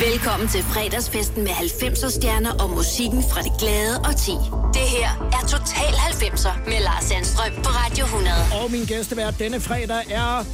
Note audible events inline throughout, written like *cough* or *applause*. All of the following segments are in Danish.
Velkommen til fredagsfesten med 90'er stjerner og musikken fra det glade og ti. Det her er Total 90'er med Lars Sandstrøm på Radio 100. Og min gæstevært denne fredag er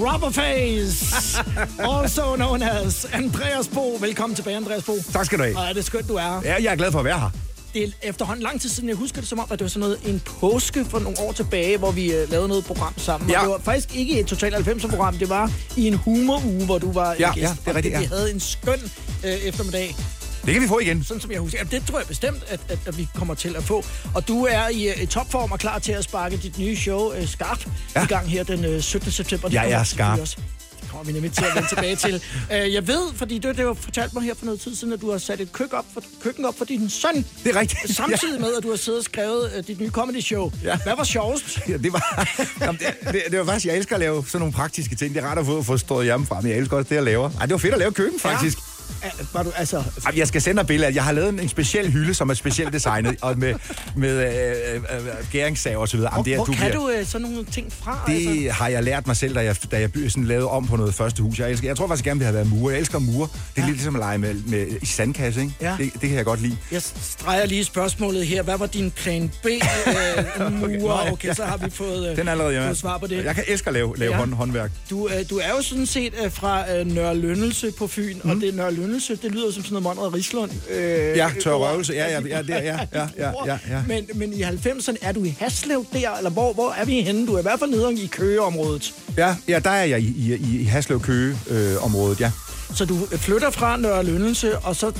Rubberface, *laughs* also known as Andreas Bo. Velkommen tilbage, Andreas Bo. Tak skal du have. Og er det skønt, du er her. Ja, jeg er glad for at være her. Det er efterhånden lang tid siden, jeg husker det som om, at det var sådan noget en påske for nogle år tilbage, hvor vi uh, lavede noget program sammen. Ja. Og det var faktisk ikke et Total 90'er-program, det var i en humoruge, hvor du var øh, Ja, gæst. ja, det er rigtigt, Vi ja. havde en skøn uh, eftermiddag, Det kan vi få igen. sådan som jeg husker. Jamen, det tror jeg bestemt, at, at, at vi kommer til at få. Og du er i, uh, topform og klar til at sparke dit nye show uh, Skarp Ja. i gang her den uh, 17. september. Det Jeg kommer er vi skarp. Det kommer vi nemlig til at vende tilbage til. Uh, *laughs* jeg ved, fordi du, det har fortalt mig her for noget tid siden, at du har sat et køkken op for, køkken op for din søn. Det er rigtigt. *laughs* Samtidig med, at du har siddet og skrevet uh, dit nye comedy show. Ja. Hvad var sjovest? *laughs* Ja, det var, jamen, det, det, det, var faktisk, jeg elsker at lave sådan nogle praktiske ting. Det er rart at få, få stået hjemmefra, men jeg elsker også det, jeg laver. Ej, det var fedt at lave køkken, faktisk. Ja. Uh, var du, altså, Ej, Jeg skal sende dig billeder. Jeg har lavet en, en speciel hylde, som er specielt designet, og med, med øh, øh, øh, gæringssav og så videre. hvor, Jamen, det, er- hvor du kan bliver- du uh, sådan nogle ting fra? altså? Det har jeg lært mig selv, da jeg, da jeg sådan lavede om på noget første hus. Jeg, elsker, jeg tror faktisk gerne, vi havde været murer. Jeg elsker murer. Det er Ja. lidt ligesom at lege med, med i sandkasse, ikke? Ja. Det, det kan jeg godt lide. Jeg streger lige spørgsmålet her. Hvad var din plan B? Øh, *laughs* murer. Okay, så har vi fået, øh, Den er allerede fået svar på det. Jeg kan elske at lave, lave Ja. hånd, håndværk. Du, øh, du er jo sådan set øh, fra øh, Nørre Lønnelse på Fyn, mm. og det Nørre Lønnelse, det lyder som sådan noget Monrad Rislund. Øh, Ja, tør røvelse. Ja, ja, ja, ja, ja, ja, ja, ja. Men, men i 90'erne, er du i Haslev der, eller hvor, hvor er vi henne? Du er i hvert fald nede i Køgeområdet. Ja, ja, der er jeg i, i, i- i Haslev Køge øh, området, ja. Så du flytter fra Nørre Lønnelse, og så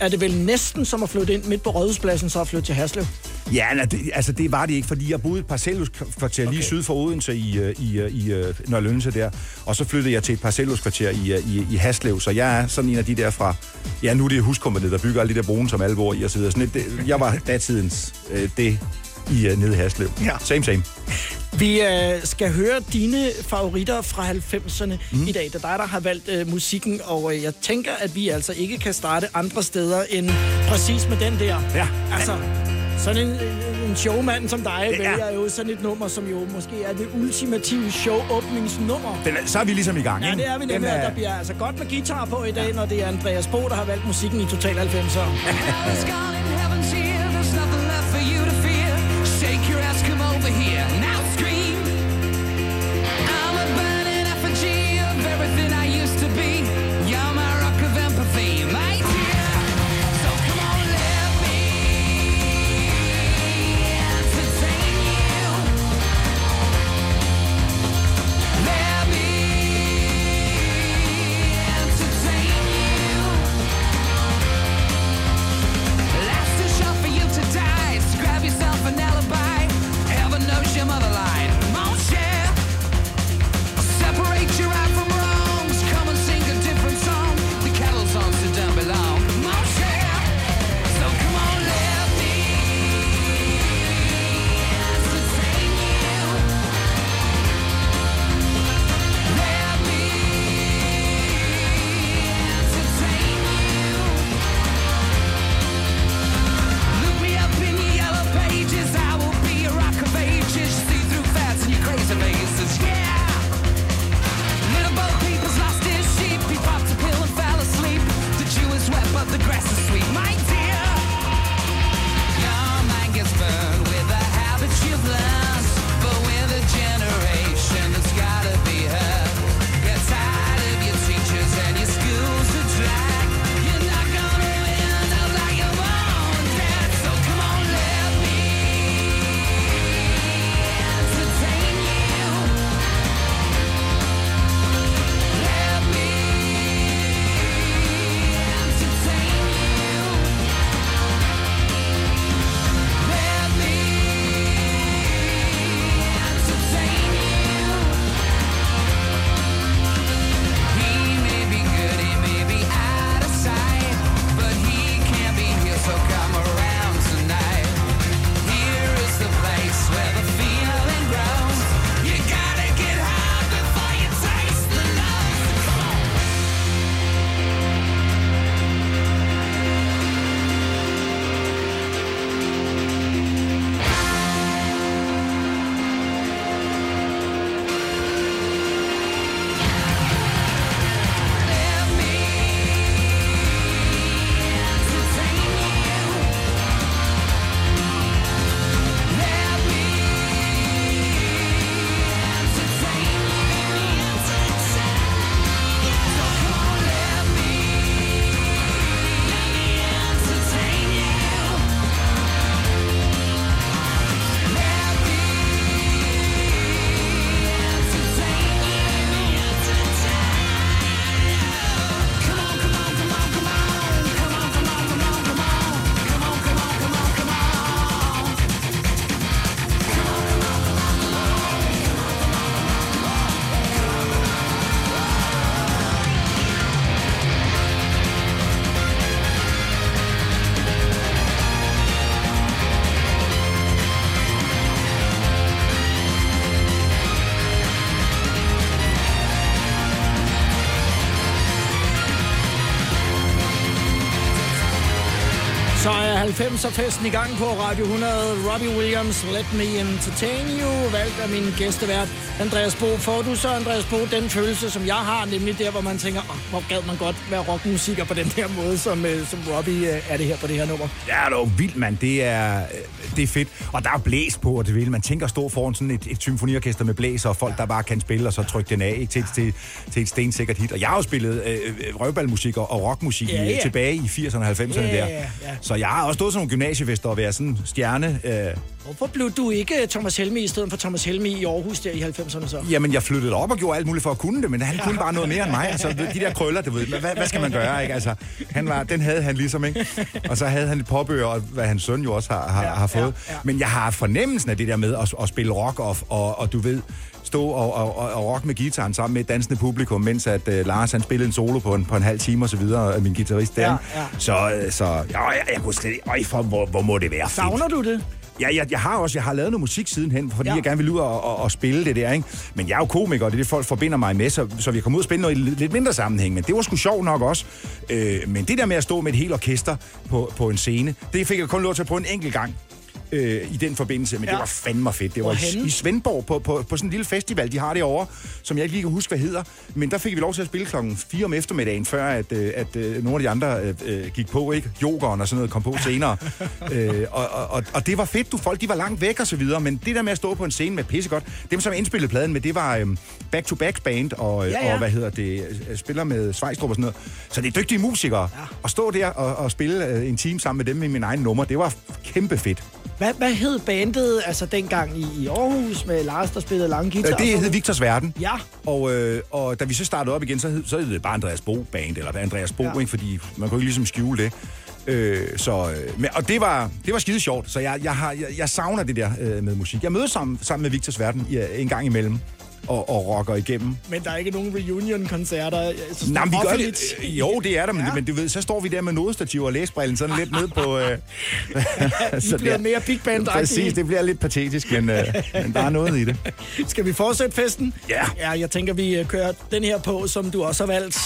er det vel næsten som at flytte ind midt på Rådhuspladsen, så at flytte til Haslev. Ja, nej, det, altså det var det ikke, fordi jeg boede i et parcelhuskvarter okay. lige syd for Odense i, øh, i, øh, i øh, Nørlønse der, og så flyttede jeg til et parcelhuskvarter i, i, i Haslev, så jeg er sådan en af de der fra, ja nu er det huskompaniet, der bygger alle de der brune, som alle bor i og så videre. Sådan et, det, jeg var datidens øh, det i øh, nede i Haslev. Ja. Same, same. Vi øh, skal høre dine favoritter fra 90'erne Mhm. mm. i dag. Det er dig, der har valgt øh, musikken, og øh, jeg tænker, at vi altså ikke kan starte andre steder end præcis med den der. Ja. Altså, sådan en, en- en showmand som dig Ja. vælger jo sådan et nummer, som jo måske er det ultimative show-åbningsnummer. Den er, så er vi ligesom i gang, Ja, ikke? det er vi nemlig, og der bliver altså godt med guitar på i dag, når det er Andreas Bo, der har valgt musikken i Total 90'er. Over here. Now scream. 90'er festen i gang på Radio 100. Robbie Williams, Let Me Entertain You, valgt af min gæstevært Andreas Bo. Får du så, Andreas Bo, den følelse, som jeg har, nemlig der, hvor man tænker, oh, hvor gad man godt være rockmusiker på den der måde, som, som Robbie er det her på det her nummer? Ja, det er jo vildt, mand. Det er, det er fedt. Og der er blæs på, og det vil. Man tænker at stå foran sådan et, et symfoniorkester med blæser, og folk, der bare kan spille, og så trykke den af ikke? Til, til, til et stensikkert hit. Og jeg har jo spillet øh, øh røvballmusik og rockmusik Ja, ja. tilbage i 80'erne og 90'erne Ja, der. ja, ja. Så jeg har også stået som nogle gymnasiefester og været sådan stjerne. Øh, Hvorfor blev du ikke Thomas Helmi i stedet for Thomas Helmi i Aarhus der i 90'erne så? Jamen, jeg flyttede op og gjorde alt muligt for at kunne det, men han kunne bare noget mere end mig. Altså, de der krøller, du ved, hvad, hvad skal man gøre, ikke? Altså, han var, den havde han ligesom, ikke? Og så havde han et påbøger, og hvad hans søn jo også har, har, Ja, har fået. ja, ja. Men jeg har fornemmelsen af det der med at, at spille rock, og, og, og du ved, stå og, og, og, rock med gitaren sammen med et dansende publikum, mens at uh, Lars han spillede en solo på en, på en halv time og så videre, af min guitarist der. Ja, ja. Så, øh, så ja, jeg, jeg kunne slet ikke, øj, for, hvor, hvor må det være fedt. Savner du det? Ja, jeg, jeg har også jeg har lavet noget musik sidenhen, fordi Ja. jeg gerne vil ud og, og, og spille det der, ikke? Men jeg er jo komiker, og det er det, folk forbinder mig med, så, så vi kommer ud og spille noget i lidt lidt mindre sammenhæng. Men det var sgu sjovt nok også. Øh, men det der med at stå med et helt orkester på, på en scene, det fik jeg kun lov til at prøve en enkelt gang øh, i den forbindelse, men ja. Det var fandme fedt. Det var i, Hvorhenne? i Svendborg på, på, på sådan en lille festival, de har derovre, som jeg ikke lige kan huske, hvad hedder. Men der fik vi lov til at spille klokken 4 om eftermiddagen, før at, øh, at øh, nogle af de andre øh, øh, gik på, ikke? Jokeren og sådan noget kom på senere. *laughs* øh, og, og, og, og det var fedt, du folk, de var langt væk og så videre, men det der med at stå på en scene med pissegodt, dem som indspillede pladen med, det var øh, Back to Back Band og, Ja, ja. og hvad hedder det, øh, spiller med Svejstrup og sådan noget. Så det er dygtige musikere. Ja. At stå der og, og spille øh, en time sammen med dem i min egen nummer, det var kæmpe fedt. Hvad, hvad hed bandet altså dengang i, i Aarhus med Lars, der spillede lange guitar? Det hed Victors Verden. Ja. Og, øh, og da vi så startede op igen, så hed, så hed det bare Andreas Bo Band, eller Andreas Bo, Ja. ikke? fordi man kunne ikke ligesom skjule det. Øh, så, øh, men, og det var, det var skide sjovt, så jeg, jeg, har, jeg, jeg savner det der øh, med musik. Jeg mødes sammen, sammen med Victors Verden ja, en gang imellem og, og rocker igennem. Men der er ikke nogen reunion-koncerter? altså, Nej, vi gør det. øh, Jo, det er der, men, Ja. men du ved, så står vi der med nodestativ og læsbrillen sådan lidt ned på... Øh, *laughs* *laughs* I bliver mere big band Præcis, det bliver lidt patetisk, men, øh, men der er noget i det. *laughs* Skal vi fortsætte festen? Ja. Ja, jeg tænker, vi øh, kører den her på, som du også har valgt.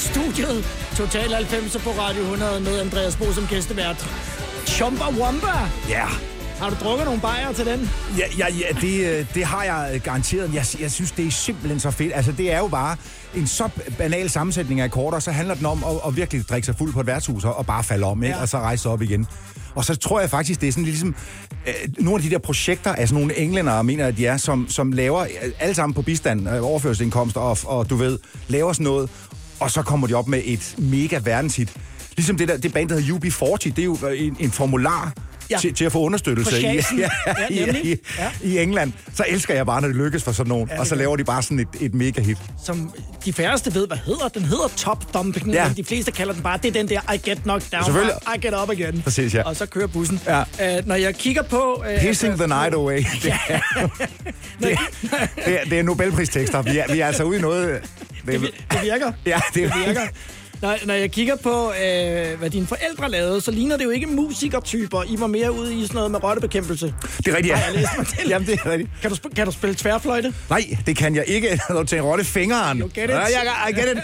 Studiet. Total 90 på Radio 100 med Andreas Bo som gæstevært. Chumba Wumba. Ja. Har du drukket nogle bajer til den? Ja, ja, ja det, øh, det har jeg øh, garanteret. Jeg, jeg synes, det er simpelthen så fedt. Altså, det er jo bare en så banal sammensætning af akkorder, så handler den om at, at virkelig drikke sig fuld på et værtshus og, bare falde om, ikke? Ja. og så rejse sig op igen. Og så tror jeg faktisk, det er sådan ligesom øh, nogle af de der projekter, altså nogle englænder, mener at de er, som, som laver øh, alle sammen på bistand, øh, overførselsindkomster og, og du ved, laver sådan noget, og så kommer de op med et mega verdenshit. Ligesom det der, det band, der hedder UB40, det er jo en, en formular, Ja. til, til at få understøttelse i, *laughs* ja, Ja, i, Ja. i England. Så elsker jeg bare, når det lykkes for sådan nogen. Ja, og så laver de bare sådan et, et mega hit. Som de færreste ved, hvad hedder. Den hedder Top Dumping, Ja. men de fleste kalder den bare, det er den der I get knocked down. I get up again. Præcis, ja. Og så kører bussen. Ja. Uh, når jeg kigger på... Uh, Pissing the night away. *laughs* Det er, det, er, det er Nobelpristekster. Vi er, vi er altså ude i noget... *laughs* det, det virker. *laughs* Ja, Det virker. Når, når jeg kigger på, øh, hvad dine forældre lavede, så ligner det jo ikke musikertyper. I var mere ude i sådan noget med rottebekæmpelse. Det er rigtigt, Har jeg læst mig ja. til. Jamen, det er rigtigt. Kan du, sp- kan du spille tværfløjte? Nej, det kan jeg ikke. Når du tænker rotte fingeren. You get it. Ja, jeg, I get it.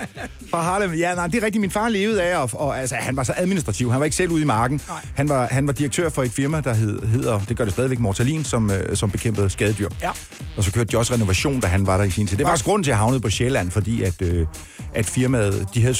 Fra Harlem. Ja, nej, det er rigtigt. Min far levede af, og, og altså, han var så administrativ. Han var ikke selv ude i marken. Nej. Han var, han var direktør for et firma, der hed, hedder, det gør det stadigvæk, Mortalin, som, øh, som bekæmpede skadedyr. Ja. Og så kørte de også renovation, da han var der i sin tid. Det var faktisk grunden til, at jeg havnede på Sjælland, fordi at, øh, at firmaet, de havde et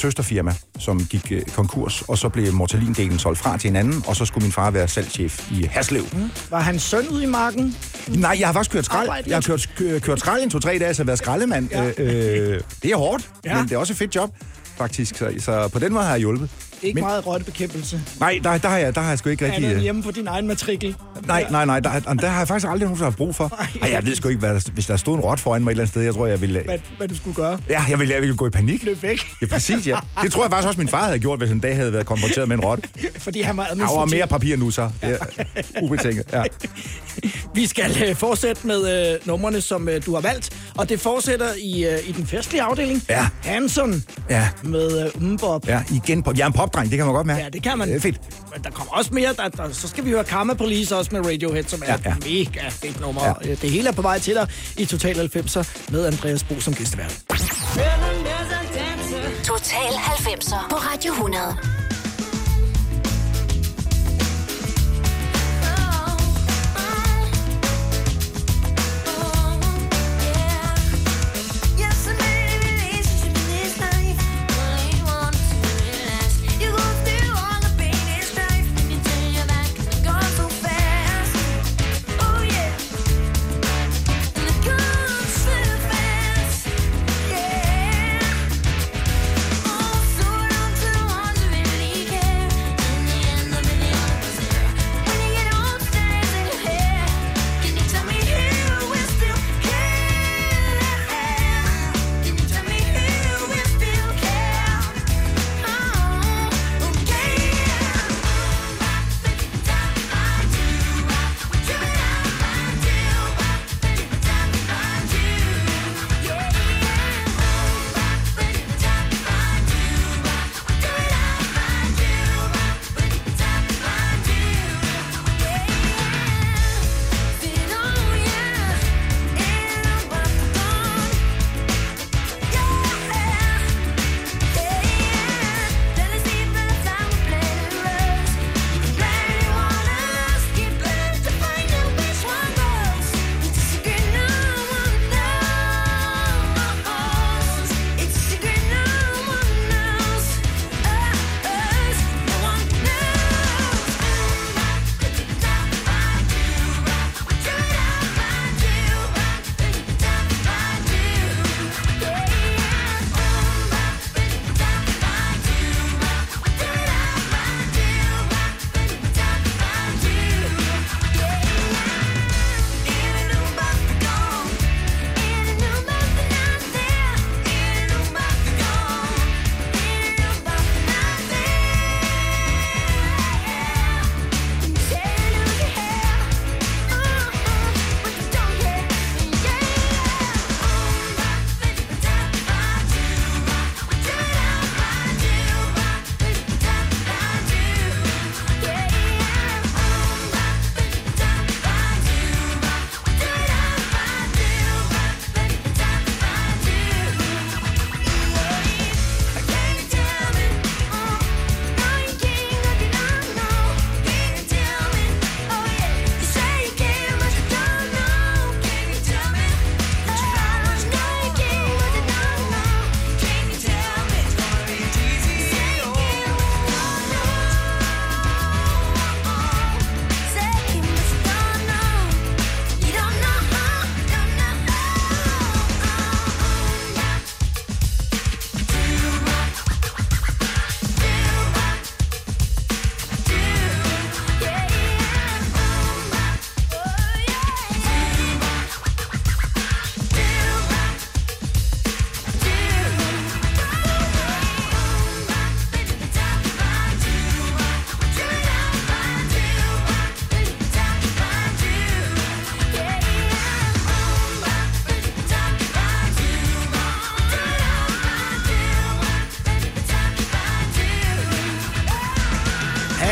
søsterfirma, som gik øh, konkurs, og så blev Mortalin-delen solgt fra til en anden, og så skulle min far være salgschef i Haslev. Mm. Var han søn ude i marken? Nej, jeg har faktisk kørt skrald. Jeg har kørt, kø- kørt skrald i to-tre dage, så været skraldemand. Ja. Øh, øh, det er hårdt, ja. men det er også et fedt job, faktisk. Så, så på den måde har jeg hjulpet. Ikke Men- meget rottebekæmpelse. Nej, der, der, har jeg, der har jeg sgu ikke rigtig... Andet øh, hjemme på din egen matrikel. Nej, nej, nej, der, der har jeg faktisk aldrig nogen, der har brug for. Ej, jeg ved sgu ikke, hvad der, hvis der stod en rot foran mig et eller andet sted, jeg tror, jeg ville... Hvad, hvad du skulle gøre. Ja, jeg ville, jeg ville gå i panik. Løb væk. Ja, præcis, ja. Det tror jeg faktisk også, min far havde gjort, hvis en dag havde været konfronteret med en rot. Fordi han var Der var administrativ. mere papir nu, så. Ja, *laughs* ubetinget, ja. Vi skal øh, fortsætte med øh, numrene, som øh, du har valgt. Og det fortsætter i, øh, i den festlige afdeling. Ja. Hanson Ja, med øh, Umbop. ja, igen. På, jeg er en popdreng, det kan man godt mærke. Ja, det kan man. Det er fedt. Men der kommer også mere. Der, der, så skal vi høre Karma Police også med Radiohead, som er Ja, ja, ja. mega fedt nummer. Ja. Ja. Det hele er på vej til dig i Total 90'er med Andreas Bo som gæstevært. Total 90'er på Radio 100.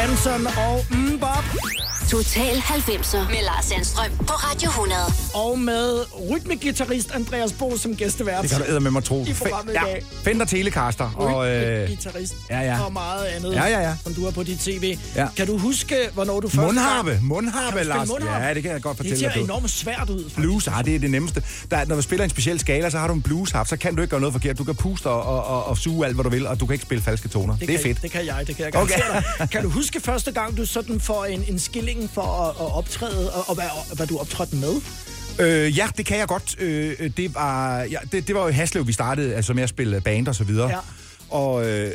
Hanson og Mbop. Total 90'er med Lars Sandstrøm på Radio 100. Og med rytmegitarrist Andreas Bo som gæstevært. Det kan du æde med mig tro. I programmet i ja, dag. Fender Telecaster. Og, øh, Rytmegitarrist ja, ja. og meget andet, Ja, ja, ja. som du har på dit tv. Ja. Kan du huske, hvornår du første mundharpe. gang... Mundharpe, Lars. mundharpe? Ja, det kan jeg godt Det fortælle ser dig. du. enormt svært ud. faktisk. Blues, ah, det er det nemmeste. Der, når du spiller en speciel skala, så har du en bluesharp, så kan du ikke gøre noget forkert. Du kan puste og, og, og, og suge alt, hvad du vil, og du kan ikke spille falske toner. Det, det er kan, fedt. Det kan jeg, det kan jeg Okay. garantere dig. Kan du huske første gang, du sådan får en, en skilling for at, at optræde, og, og hvad, og hvad du optrådte med? Øh, ja, det kan jeg godt. Øh, det, var, ja, det, det var jo i Haslev, vi startede, altså med at spille band og så videre. Ja. Og, øh,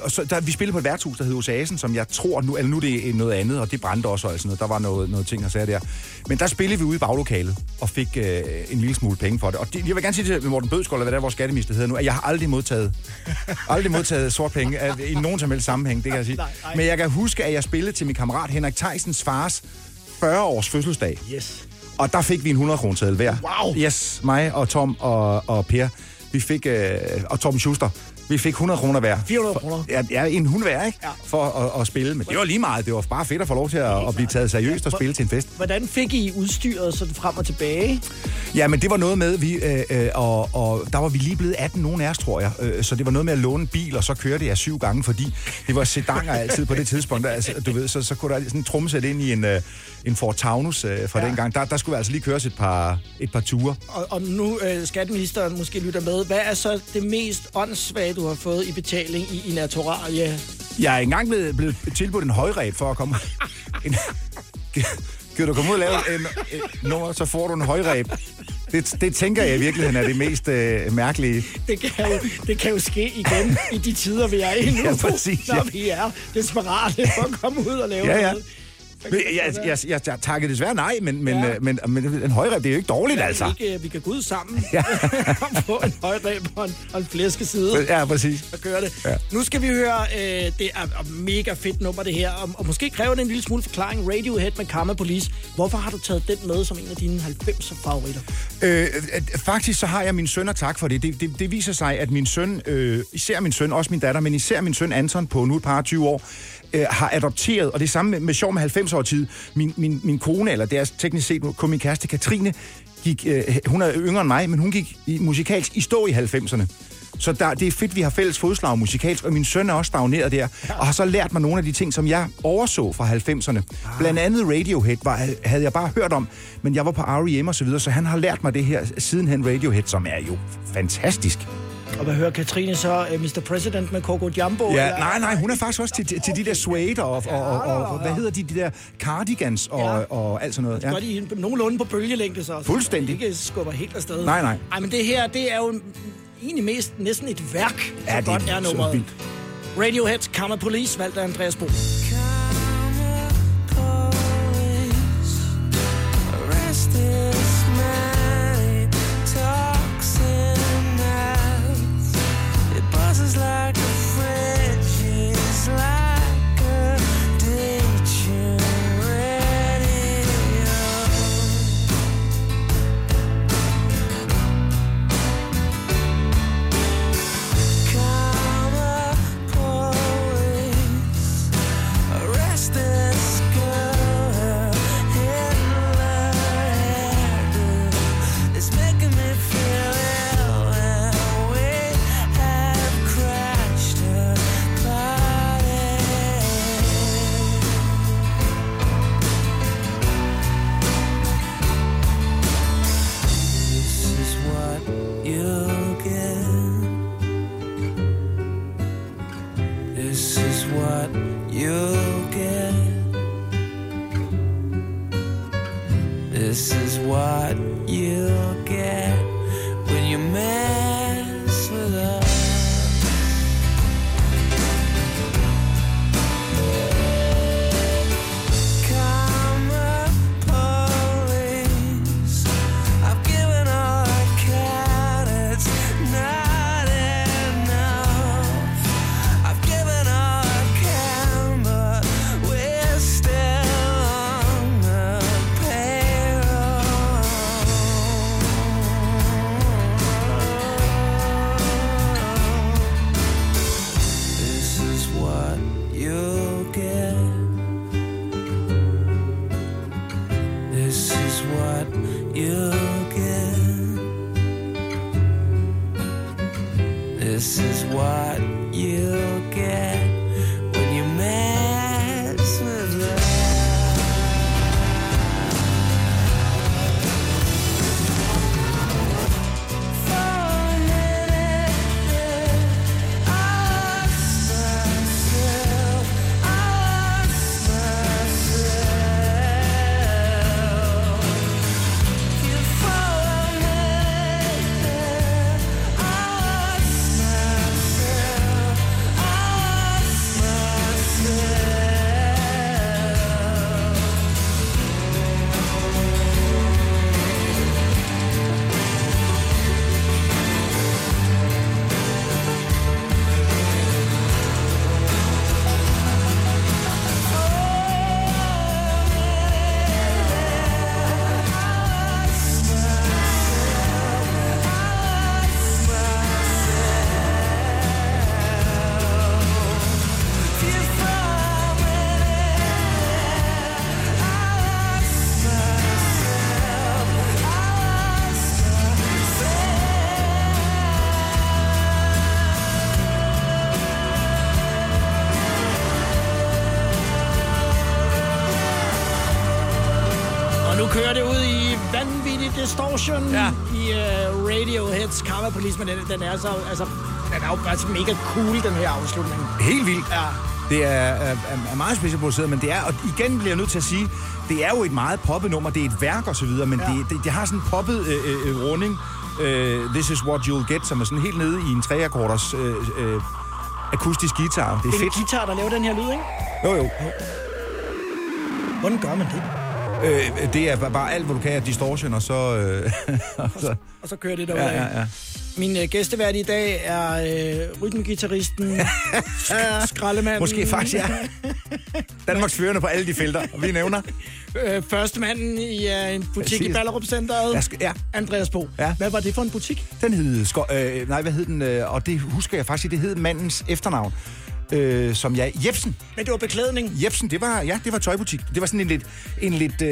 og så, der, vi spillede på et værtshus, der hed Osasen, som jeg tror, nu, eller nu er det noget andet, og det brændte også og sådan noget. Der var noget, noget ting, og sager der. Men der spillede vi ude i baglokalet, og fik øh, en lille smule penge for det. Og det, jeg vil gerne sige til Morten Bødskål, eller hvad det er, vores skatteminister hedder nu, at jeg har aldrig modtaget, *laughs* aldrig modtaget sort penge af, i nogen som helst sammenhæng, det kan jeg sige. Men jeg kan huske, at jeg spillede til min kammerat Henrik Theisens fars 40-års fødselsdag. Yes. Og der fik vi en 100 kroner hver. Wow. Yes, mig og Tom og, og Per. Vi fik, øh, og Torben Schuster. Vi fik 100 kroner hver. 400 kroner. Ja, ja, en hund hver, ikke? Ja. For at, at, spille. Men det var lige meget. Det var bare fedt at få lov til at, at blive taget seriøst og spille til en fest. Hvordan fik I udstyret sådan frem og tilbage? Ja, men det var noget med, vi, øh, øh, og, og der var vi lige blevet 18, nogen af os, tror jeg. Øh, så det var noget med at låne en bil, og så kørte jeg syv gange, fordi det var sedanger altid på det tidspunkt. Altså, du ved, så, så kunne der sådan en ind i en, øh, en Ford Taunus øh, fra Ja. dengang. Der, der skulle vi altså lige køres et par, et par ture. Og, og nu øh, skatteministeren måske lytter med. Hvad er så det mest åndssvage, du har fået i betaling i, i naturalie? Jeg er engang blevet, blevet tilbudt en højreb for at komme... *laughs* en, kan du komme ud og lave en, en nummer, så får du en højreb. Det, det tænker jeg i virkeligheden er det mest øh, mærkelige. Det kan, jo, det kan jo ske igen i de tider, vi er i *laughs* nu. Ja, præcis, Når ja. vi er desperate for at komme ud og lave Ja, ja. noget. Men jeg, jeg, jeg, jeg takkede desværre nej, men, men, Ja. ja. men, men en højreb, det er jo ikke dårligt, altså. Ikke, øh, vi kan gå ud sammen Ja. *laughs* få en højreb og en, og en flæskeside. Ja, præcis. og køre det. Ja. Nu skal vi høre, øh, det er mega fedt nummer det her, og, og måske kræver det en lille smule forklaring. Radiohead med Karma Police. Hvorfor har du taget den med som en af dine 90'er favoritter? Øh, øh, faktisk så har jeg min søn, og tak for det. Det, det, det viser sig, at min søn, øh, især min søn, også min datter, men især min søn Anton på nu et par 20 år, øh, har adopteret, og det samme med, med sjov med 90 år tid. Min, min, min kone, eller det er teknisk set kun min kæreste, Katrine, gik, øh, hun er yngre end mig, men hun gik i musikalsk i stå i 90'erne. Så der, det er fedt, vi har fælles fodslag musikalsk, og min søn er også stagneret der, og har så lært mig nogle af de ting, som jeg overså fra 90'erne. Blandt andet Radiohead var, havde jeg bare hørt om, men jeg var på R.E.M. og så videre, så han har lært mig det her sidenhen Radiohead, som er jo fantastisk. Og hvad hører Katrine så? Uh, Mr. President med Coco Jumbo? Ja, eller- nej, nej, hun er faktisk også til, til, til de der suede og, og, og, og, og, hvad hedder de, de der cardigans og, Ja. og alt sådan noget. Ja. Godt i nogenlunde på bølgelængde så. så Fuldstændig. man Ikke skubber helt afsted. Nej, nej. Ej, men det her, det er jo egentlig mest næsten et værk, så Ja, det godt er er så nummeret. vildt. Radiohead, Karma Police, valgt af Andreas Bo. Distortion Ja. i uh, Radioheads Karma Police, men den, den er så, altså, den er jo altså mega cool, den her afslutning. Helt vildt. Ja. Det er, er, er meget specielt men det er, og igen bliver jeg nødt til at sige, det er jo et meget poppet nummer, det er et værk og så videre, men Ja. det, det, det har sådan en poppet øh, øh, runding. Øh, This is what you'll get, som er sådan helt nede i en treakkorders øh, øh, akustisk guitar. Det er Det er en fedt. guitar, der laver den her lyd, ikke? Jo, jo. Hvordan gør man det? Øh, det er bare alt, hvad du kan af distortion, og så... Øh, *laughs* og så Og så kører det derud. ja, ja, ja. Min øh, gæstevært i dag er øh, rytmegitarristen, *laughs* sk- skraldemanden. Måske faktisk, ja. *laughs* Danmarks førende på alle de felter, og vi nævner. Øh, første manden i øh, en butik i Præcis. Ballerup Centeret. Ja. Andreas Bo. Ja. Hvad var det for en butik? Den hed... Sko- øh, nej, hvad hed den? Øh, og det husker jeg faktisk, det hed mandens efternavn. Øh, som jeg... Jebsen. Men det var beklædning. Jebsen, det var, ja, det var tøjbutik. Det var sådan en lidt, en lidt, øh,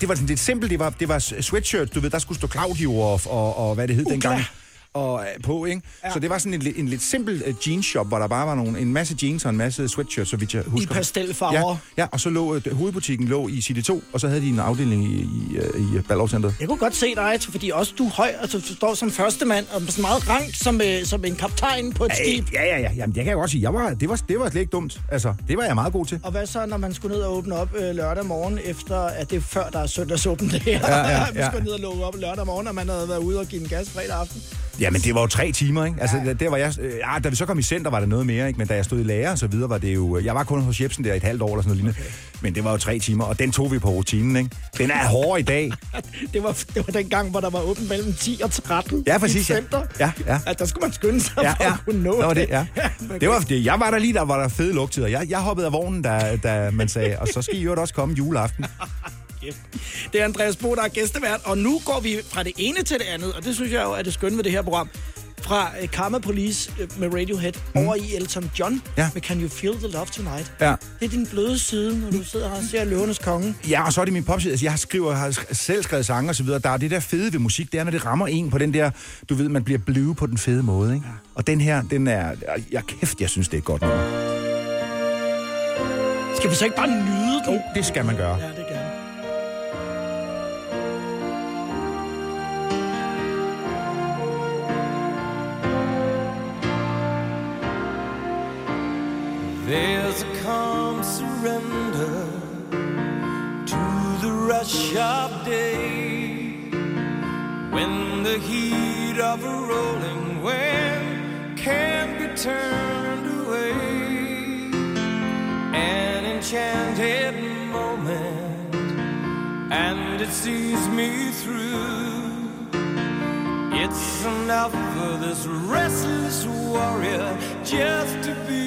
det var sådan lidt simpelt. Det var, det var sweatshirt, du ved, der skulle stå Claudio og, og, og hvad det hed Uh, dengang. klar. Og øh, på, ikke? Ja. Så det var sådan en, en lidt simpel uh, jeansshop, hvor der bare var nogle, en masse jeans og en masse sweatshirts, så vidt jeg husker. pastelfarver. Ja, ja, og så lå øh, hovedbutikken lå i City 2, og så havde de en afdeling i, i, i Ballerup Center. Jeg kunne godt se dig, fordi også du er høj, altså du står som første mand, og sådan meget rank som, øh, som en kaptajn på et skib. Ja, ja, ja. Jamen, det kan jeg godt sige. Jeg var, det, var, det var slet ikke dumt. Altså, det var jeg meget god til. Og hvad så, når man skulle ned og åbne op øh, lørdag morgen, efter at det er før, der er søndagsåbent det *laughs* her? Ja, ja, man ja. skulle ned og lukke op lørdag morgen, og man havde været ude og give en gas fredag aften. Jamen, det var jo tre timer, ikke? Altså, ja. der var jeg... Øh, ja, da vi så kom i center, var det noget mere, ikke? Men da jeg stod i lærer og så videre, var det jo... Jeg var kun hos Jebsen der et halvt år eller sådan noget lignende. Men det var jo tre timer, og den tog vi på rutinen, ikke? Den er hård i dag. *laughs* Det var, det var den gang, hvor der var åbent mellem 10 og 13 Ja, præcis, i ja. center. Ja, ja. At der skulle man skynde sig Ja, for ja. at kunne nå Der var det, ja. *laughs* men Det var, det, jeg var der lige, der var der fede lugtider. Jeg, jeg hoppede af vognen, da, da man sagde, og så skal I jo også komme juleaften. Det er Andreas Bo, der er gæstevært, og nu går vi fra det ene til det andet, og det synes jeg jo er det skønne ved det her program. Fra uh, Karma Police uh, med Radiohead mm. over i Elton John Ja. med Can You Feel the Love Tonight. Ja. Det er din bløde side, når du sidder her og ser Løvernes Konge. Ja, og så er det min popside. Altså, jeg har, skriver, har selv skrevet sange og så videre. Der er det der fede ved musik, det er, når det rammer en på den der, du ved, man bliver bløve på den fede måde, ikke? Og den her, den er, jeg kæft, jeg synes, det er godt nummer. Skal vi så ikke bare nyde den? Jo, det skal man gøre. Ja, det There's a calm surrender to the rush of day when the heat of a rolling wind can be turned away. An enchanted moment, and it sees me through. It's enough for this restless warrior just to be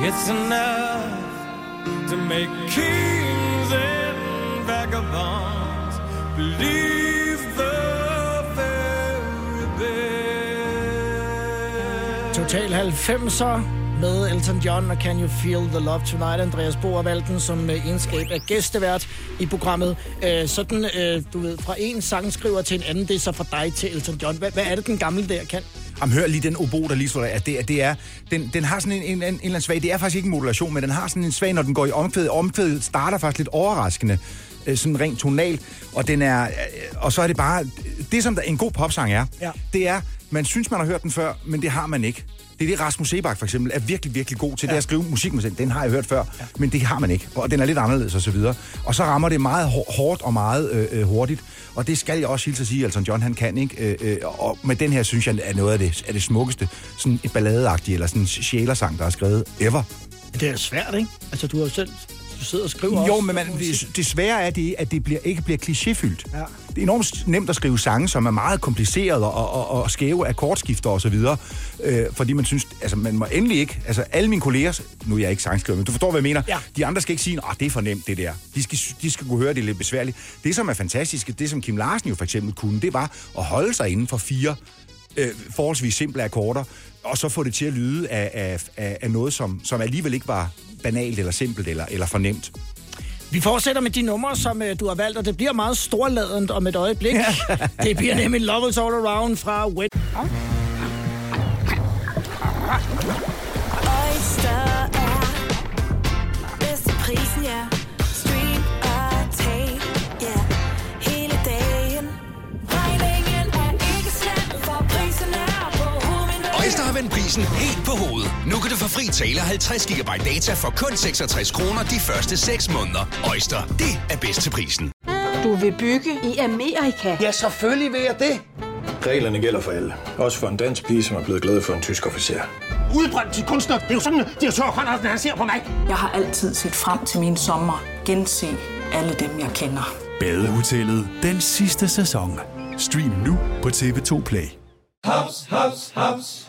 It's enough to make kings and vagabonds believe the very best. Total 90'er med Elton John og Can You Feel the Love Tonight. Andreas Bo har valgt den som øh, egenskab af gæstevært i programmet. Øh, sådan, øh, du ved, fra en sangskriver til en anden, det er så fra dig til Elton John. Hvad, hvad er det, den gamle der kan? Jamen, hør lige den obo, der lige står der. At det, det er, den, den har sådan en, en, en, en eller anden svag... Det er faktisk ikke en modulation, men den har sådan en svag, når den går i omkvædet. Omkvædet starter faktisk lidt overraskende, øh, sådan rent tonal. Og, den er, øh, og så er det bare... Det, som der en god popsang er, Ja. det er, man synes, man har hørt den før, men det har man ikke. Det er det, Rasmus Sebak for eksempel er virkelig, virkelig god til, ja. det at skrive musik med Den har jeg hørt før, ja. men det har man ikke. Og den er lidt anderledes og så videre. Og så rammer det meget hår- hårdt og meget øh, øh, hurtigt. Og det skal jeg også hilse at sige, Elton John han kan, ikke? Øh, øh, og med den her, synes jeg, er noget af det, af det smukkeste. Sådan et balladeagtigt, eller sådan en sjælersang, der er skrevet ever. Det er svært, ikke? Altså, du har jo selv... Du sidder og skriver Jo, også. men man, svære er, det, at det bliver, ikke bliver klichéfyldt. Ja. Det er enormt nemt at skrive sange, som er meget komplicerede og, og, og skæve akkordskifter og så videre. Øh, fordi man synes, altså man må endelig ikke, altså alle mine kolleger, nu er jeg ikke sangskriver, men du forstår, hvad jeg mener. Ja. De andre skal ikke sige, at det er for nemt, det der. De skal, de skal kunne høre, det er lidt besværligt. Det, som er fantastisk, det som Kim Larsen jo for eksempel kunne, det var at holde sig inden for fire øh, forholdsvis simple akkorder, og så få det til at lyde af, af, af, af noget, som, som alligevel ikke var banalt eller simpelt eller, eller for nemt. Vi fortsætter med de numre, som øh, du har valgt, og det bliver meget storladent om et øjeblik. *laughs* det bliver nemlig Love is All Around fra Wet. Oyster er bedst prisen, ja. Vendt prisen helt på hovedet. Nu kan du få fri tale 50 GB data for kun 66 kroner de første 6 måneder. Øjster, det er bedst til prisen. Du vil bygge i Amerika? Ja, selvfølgelig vil jeg det. Reglerne gælder for alle. Også for en dansk pige, som er blevet glad for en tysk officer. Udbrændt til kunstner. Det er jo sådan, at de har Conradsen, han ser på mig. Jeg har altid set frem til min sommer. Gense alle dem, jeg kender. Badehotellet den sidste sæson. Stream nu på TV2 Play. Haps, haps, haps.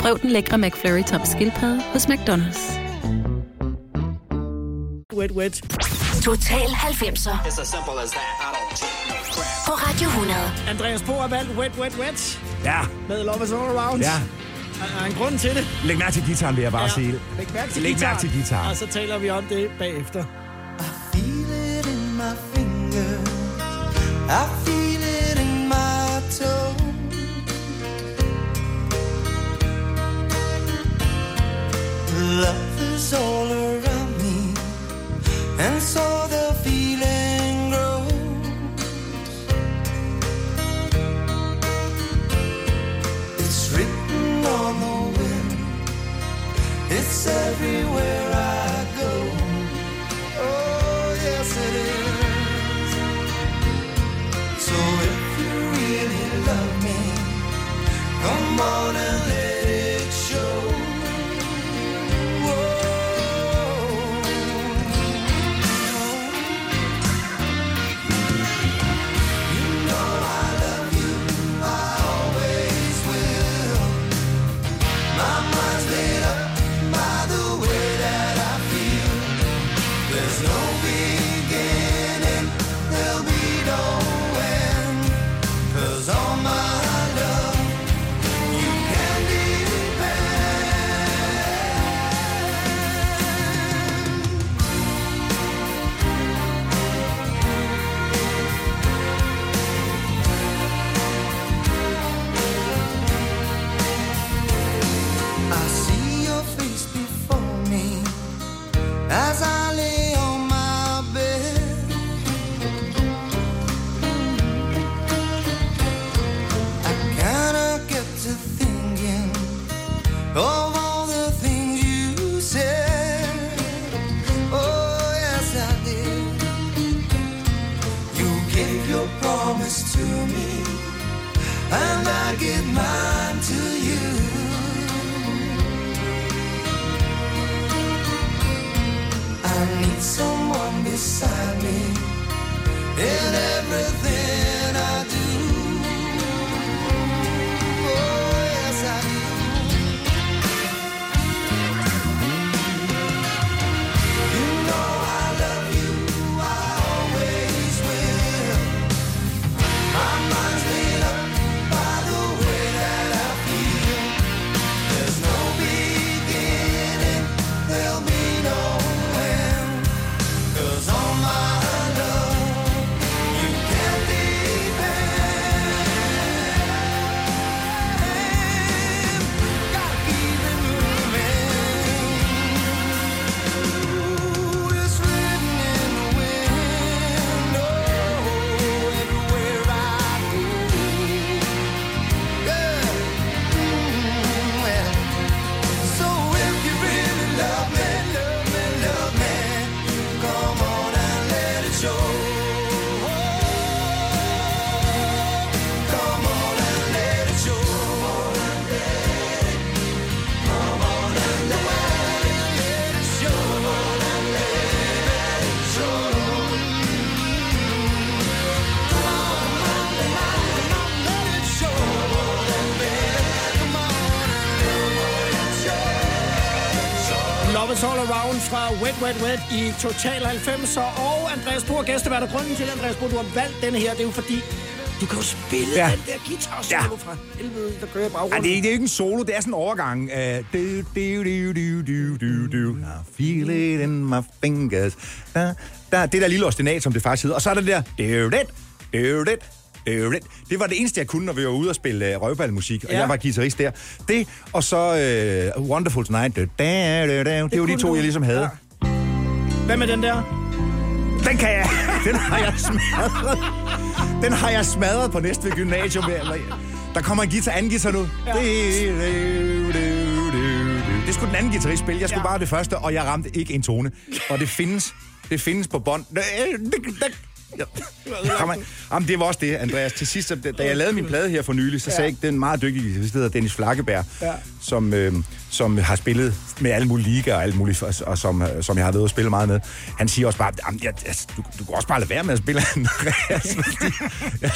Prøv den lækre McFlurry tom skildpadde hos McDonald's. Wet, wet. Total 90'er på Radio 100. Andreas Bo har valgt Wet, Wet, Wet Ja, med Love is All Around. ja. Der er en grund til det. Læg mærke til gitaren, vil jeg bare ja. sige. Læg mærke til Læg guitaren. mærke til guitaren. Og så taler vi om det bagefter. Feel it in my fingers. I feel love is all around me, and so the feeling grows. It's written on the wind, it's everywhere I go. Oh, yes, it is. So if you really love me, come on and is all around fra Wet Wet Wet i Total 90'er. Og Andreas Bohr, gæstevært. Og grunden til, Andreas Bohr, du har valgt denne her, det er jo fordi, du kan jo spille Ja. ja. den der guitar solo ja. fra helvede, der kører baggrunden. det, er, det er ikke en solo, det er sådan en overgang. Uh, do, do, do, do, do, do, do. I feel it in my fingers. Da, da, det der lille ostinat, som det faktisk hedder. Og så er der det der... Do, det, do, det, do, det. Det var det eneste, jeg kunne, når vi var ude og spille uh, røvballmusik, og Ja. jeg var guitarist der. Det, og så uh, Wonderful Tonight. Det, det var de to, jeg ligesom havde. Ja. Hvad med den der? Den kan jeg. *laughs* Den har jeg smadret. Den har jeg smadret på næste gymnasium. Der kommer en guitar, anden guitar nu. Ja. Det skulle den anden guitarist spille. Jeg skulle Ja. bare det første, og jeg ramte ikke en tone. Og det findes, det findes på bånd. Ja. *laughs* An. Jamen, det var også det, Andreas. Til sidst, da jeg lavede min plade her for nylig, så Ja. sagde jeg, den meget dygtige der hedder Dennis Flakkebær, Ja. Som, øh, som har spillet med alle mulige ligaer og alt muligt, og, og som, øh, som jeg har været og spille meget med. Han siger også bare, "Jamen, jeg, jeg, du, du kan også bare lade være med at spille, *laughs* Andreas. fordi jeg,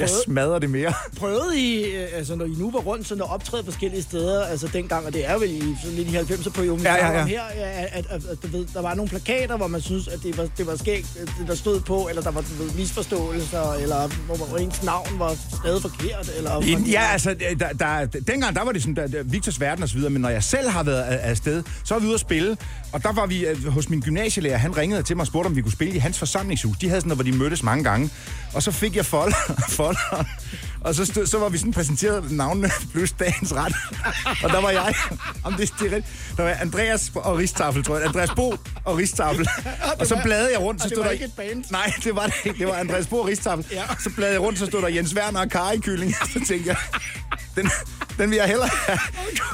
jeg smadrer det mere. Prøvede I, øh, altså når I nu var rundt, sådan at optræde forskellige steder, altså dengang, og det er vel i sådan lidt i 90'er perioden, Ja, ja, ja. her, at, at, at, at, ved, der var nogle plakater, hvor man synes, at det var, det var skægt, øh, det der stod på, eller der var ved, misforståelser, eller hvor, hvor ens navn var stadig forkert, eller... Ja, altså, der, der, dengang der var det sådan, der, der, Victors Verden og så videre, men når jeg selv har været afsted, så er vi ude at spille, og der var vi øh, hos min gymnasielærer, han ringede til mig og spurgte, om vi kunne spille i hans forsamlingshus. De havde sådan noget, hvor de mødtes mange gange, og så fik jeg folder, *laughs* folder og så, stod, så var vi sådan præsenteret navnene *laughs* plus dagens ret. og der var jeg, om det, det er der var Andreas og Ristafel, tror jeg. Andreas Bo og Ristafel. og så bladede jeg rundt, så stod der... ikke et band? Nej, det var det ikke. Det var Andreas Bo og Ristafel. Ja. Så bladede jeg rundt, så stod der Jens Werner og Kari Kylling. *laughs* Så tænkte jeg, den, den vil jeg hellere have.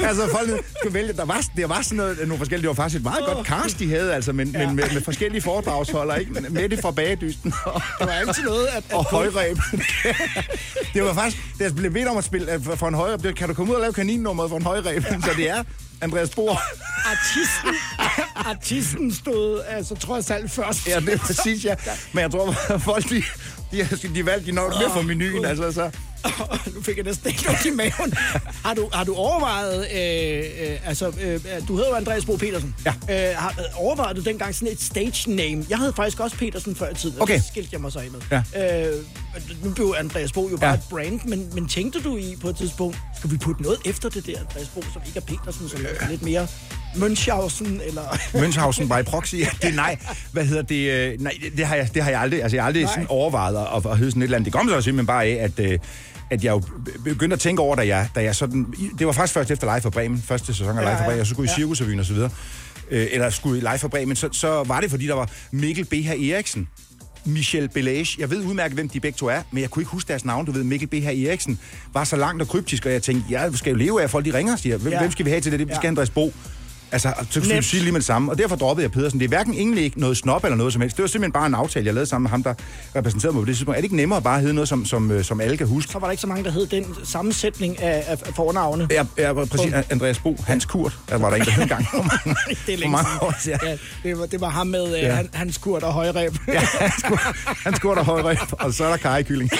Altså, folk skulle vælge. Der var, der var sådan noget, nogle forskellige. Det var faktisk et meget godt cast, de havde, altså, men, ja. men med, med, forskellige foredragsholdere, ikke? Med det fra bagedysten. Og, Der var altid noget, at... at og højreb. *laughs* det var faktisk, da jeg blev bedt om at spille øh, for- en højreb, det- kan du komme ud og lave kaninnummeret for en højreb? *laughs* Så det er Andreas Bohr. Artisten, artisten stod altså trods alt først. Ja, det er præcis, ja. Men jeg tror, *laughs* folk, de, de, de valgte de nok med for menuen, altså så... *laughs* nu fik jeg næsten ikke noget i maven. Har du, har du overvejet, øh, øh, altså, øh, du hedder jo Andreas Bo Petersen. Ja. Øh, har, øh, overvejede du dengang sådan et stage name? Jeg havde faktisk også Petersen før i tiden, Okay. det skilte jeg mig så af med. Ja. Øh, nu blev Andreas Bo jo bare Ja. et brand, men, men tænkte du i på et tidspunkt, skal vi putte noget efter det der Andreas Bo, som ikke er Petersen, som er lidt mere Münchhausen, eller... *laughs* Münchhausen by proxy, ja, det nej. Hvad hedder det? øh, Nej, det har jeg, det har jeg aldrig, altså jeg har aldrig Nej. sådan overvejet at, at hedde sådan et eller andet. Det kom så simpelthen bare af, at, øh, at jeg jo begyndte at tænke over, da jeg, da jeg sådan... Det var faktisk først efter Live for Bremen, første sæson af Ja, Live for. Bremen, jeg så skulle i Ja. Cirkusrevyen og så videre, øh, eller skulle i Live for Bremen, så, så var det, fordi der var Mikkel B. Eriksen, Michel Belage. Jeg ved udmærket, hvem de begge to er, men jeg kunne ikke huske deres navn. Du ved, Mikkel B. Eriksen var så langt og kryptisk, og jeg tænkte, jeg skal jo leve af, at folk de ringer og siger, hvem, Ja. hvem skal vi have til det? Vi skal Ja. have Andreas Bo. Altså, så skulle du sige lige med det samme. Og derfor droppede jeg Pedersen. Det er hverken egentlig ikke noget snop eller noget som helst. Det var simpelthen bare en aftale, jeg lavede sammen med ham, der repræsenterede mig på det tidspunkt. Er det ikke nemmere at bare hedde noget, som, som, øh, som alle kan huske? Så var der ikke så mange, der hed den sammensætning af, af fornavne. Ja, ja, præcis. Andreas Bo, Hans Kurt, der var der en, der hed engang. *laughs* det er længe år siden. Ja, det, var, det var ham med Ja. ja. han, hans kurt og højreb. Ja, han skulle, han skulle der højre, og så er der kajekylling.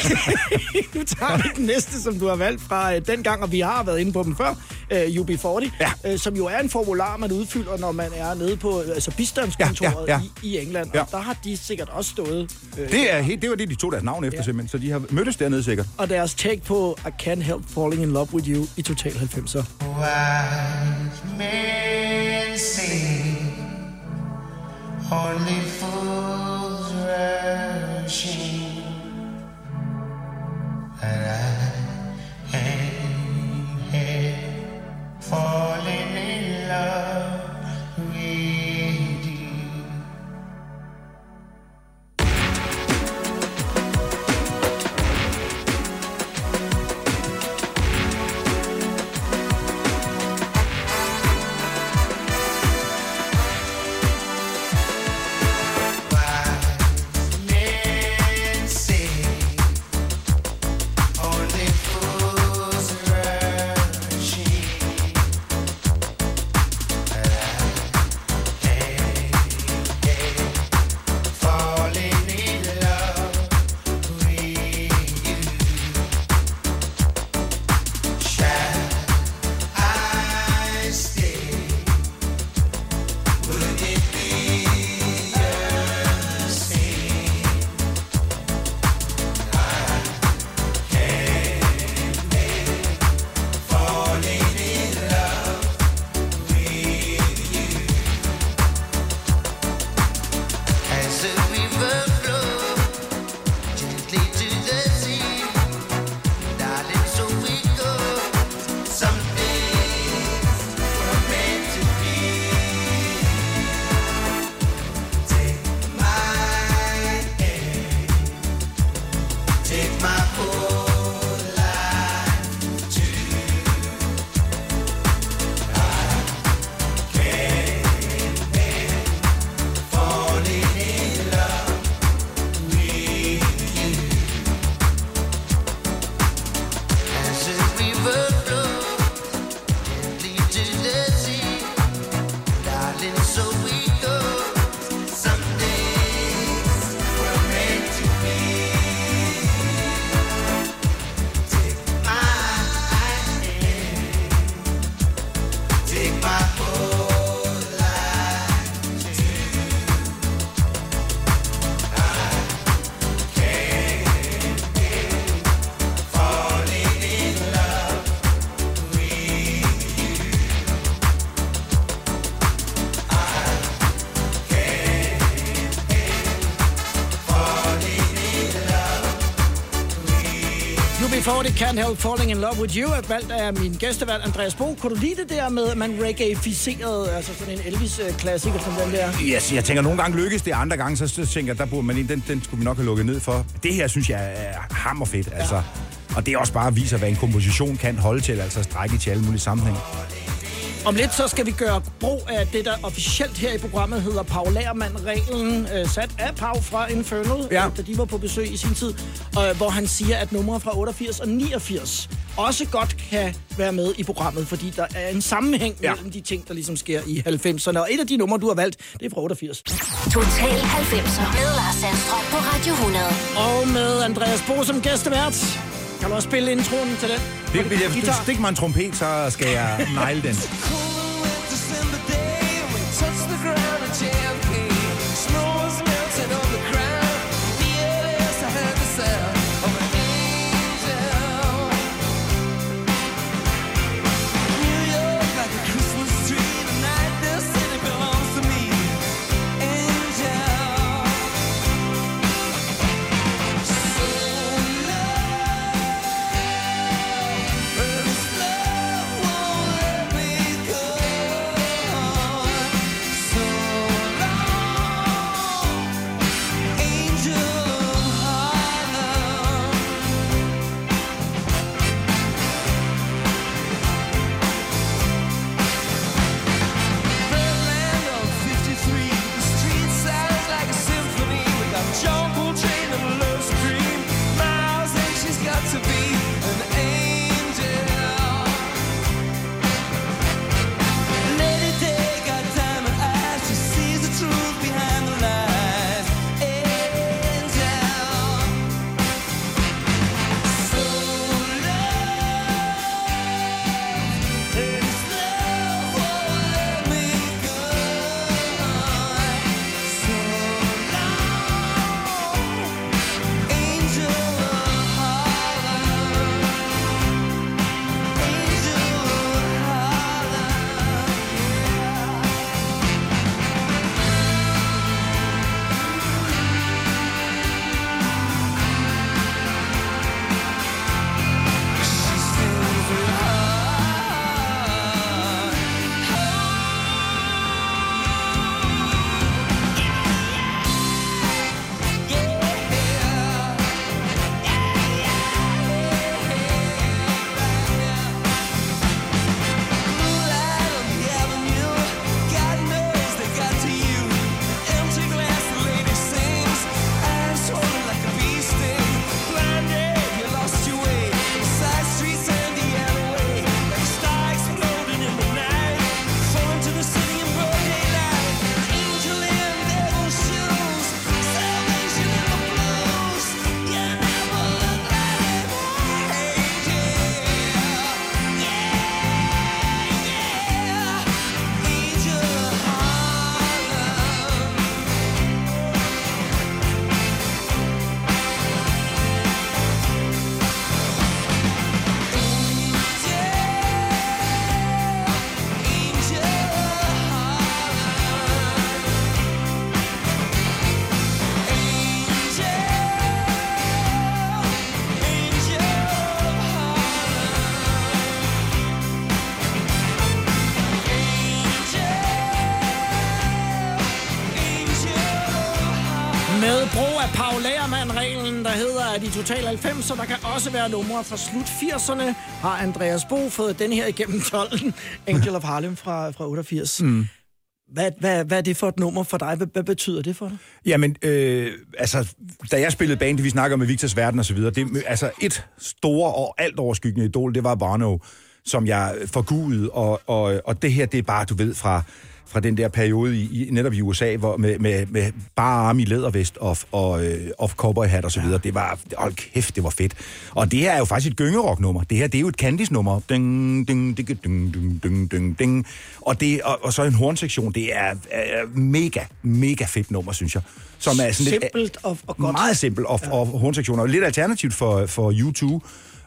nu *laughs* tager vi den næste, som du har valgt fra øh, den gang, og vi har været inde på dem før, øh, UB40, ja. øh, som jo er en formular, man udfylder, når man er nede på altså bistandskontoret Ja, ja, ja. I, i England. Ja. Og der har de sikkert også stået. Øh, Det, er, helt- det var det, de tog deres navn efter, Ja. simpelthen. Så de har mødtes dernede sikkert. Og deres take på I Can't Help Falling in Love With You i Total 90'er. Wise men say only fools rushing, and I am here falling in love UB40 Can't Help Falling in Love With You er valgt af min gæstevalg Andreas Bo. Kunne du lide det der med, at man reggae-ficerede, altså sådan en Elvis-klassiker som den der? Yes, jeg tænker, nogle gange lykkes det, andre gange, så, tænker jeg, der burde man ind, den, den skulle vi nok have lukket ned for. Det her, synes jeg, er hammerfedt, ja. altså. Og det er også bare viser, hvad en komposition kan holde til, altså strække til alle mulige sammenhæng. Om lidt så skal vi gøre brug af det, der officielt her i programmet hedder Paul Lagermand-reglen, øh, sat af Pau fra Infernal, Ja. øh, da de var på besøg i sin tid, øh, hvor han siger, at numre fra 88 og 89 også godt kan være med i programmet, fordi der er en sammenhæng ja. mellem de ting, der ligesom sker i 90'erne. Og et af de numre, du har valgt, det er fra 88. Total 90'er med Lars Sandstrøm på Radio 100. Og med Andreas Bo som gæstevært. Kan du også spille introen til den? Det vil jeg, Guitar. stik mig en trompet, så skal jeg negle den. *laughs* total 90, så der kan også være numre fra slut 80'erne, har Andreas Bo fået den her igennem 12. *laughs* Angel of Harlem fra, fra 88. Mm. Hvad, hvad, hvad er det for et nummer for dig? Hvad, hvad betyder det for dig? Jamen, øh, altså, da jeg spillede band, vi snakker med Victors Verden og så videre, det, altså, et store og alt overskyggende idol, det var Bono, som jeg forgudede, og, og, og det her, det er bare, du ved, fra, fra den der periode i, i netop i USA, hvor med, med, med bare arm i lædervest og, og, øh, og cowboyhat og så videre. Det var, hold kæft, det var fedt. Og det her er jo faktisk et gyngerock-nummer. Det her, det er jo et Candice-nummer. Ding, ding, ding, ding, ding, ding, ding. Og, det, og, og så en hornsektion. Det er, er mega, mega fedt nummer, synes jeg. Som er sådan lidt, Simpelt og, og godt. meget simpelt, og, ja. og hornsektioner. Lidt alternativt for, for U2,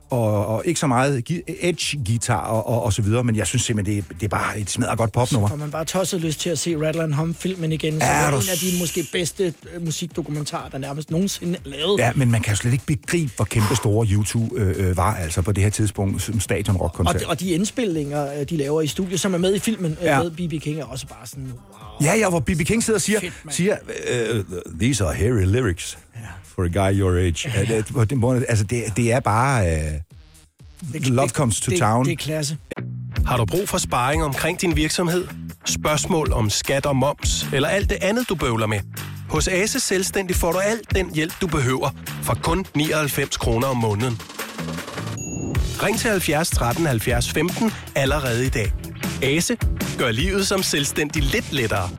og, og ikke så meget edge-guitar og, og, og så videre, men jeg synes simpelthen, det, er- det er bare et smadret godt popnummer. Får man bare tosset lyst til at se Rattle and Hum-filmen igen, så Er er en af de måske bedste øh, musikdokumentarer, der nærmest nogensinde er lavet. Ja, men man kan jo slet ikke begribe, hvor kæmpe store U2 øh, øh, var altså på det her tidspunkt som Og, stadionrock-koncert. de, og de indspilninger, øh, de laver i studiet, som er med i filmen Ja. ja. med B.B. King, er også bare sådan, wow. Ja, ja, hvor B.B. King sidder og siger, mand. siger uh, these are hairy lyrics for a guy your age. Ja. Det, måde, altså, det, det er bare... Uh, love comes to det, town. Det er klasse. Har du brug for sparring omkring din virksomhed? Spørgsmål om skat og moms, eller alt det andet, du bøvler med? Hos Ase Selvstændig får du alt den hjælp, du behøver, for kun 99 kroner om måneden. Ring til 70 13 70 15 allerede i dag. Ase gør livet som selvstændig lidt lettere.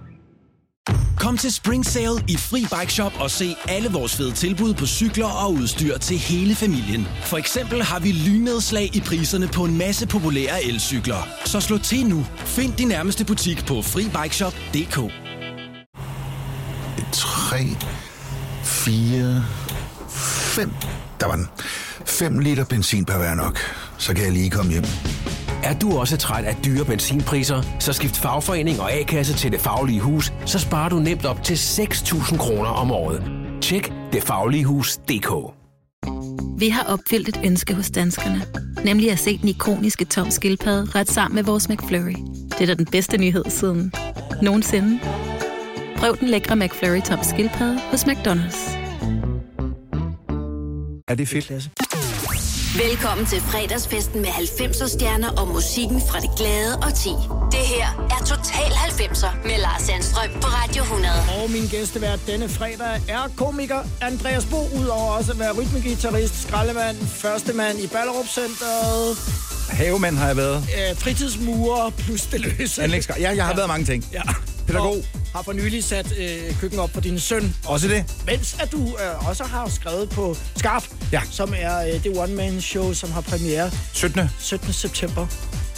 Kom til Spring Sale i Fri Bike Shop og se alle vores fede tilbud på cykler og udstyr til hele familien. For eksempel har vi lynedslag i priserne på en masse populære elcykler. Så slå til nu. Find din nærmeste butik på FriBikeShop.dk 3, 4, 5. Der var den. 5 liter benzin per hver nok. Så kan jeg lige komme hjem. Er du også træt af dyre benzinpriser, så skift fagforening og A-kasse til Det Faglige Hus, så sparer du nemt op til 6.000 kroner om året. Tjek detfagligehus.dk Vi har opfyldt et ønske hos danskerne. Nemlig at se den ikoniske tom skildpadde ret sammen med vores McFlurry. Det er da den bedste nyhed siden nogensinde. Prøv den lækre McFlurry tom skildpadde hos McDonald's. Er det fedt? Velkommen til fredagsfesten med 90'er stjerner og musikken fra det glade og ti. Det her er Total 90'er med Lars Sandstrøm på Radio 100. Og min gæstevært denne fredag er komiker Andreas Bo, udover også at være rytmegitarrist, skraldemand, første mand i Ballerup Centeret, Havemand har jeg været. øh, fritidsmurer plus det løse. Anlægsgrej. Ja, jeg har været mange ting. Ja. Pædagog. Og har for nylig sat øh, køkken op for din søn. Også det. Mens at du øh, også har skrevet på Skarp, ja. som er øh, det one-man-show, som har premiere 17. 17. september.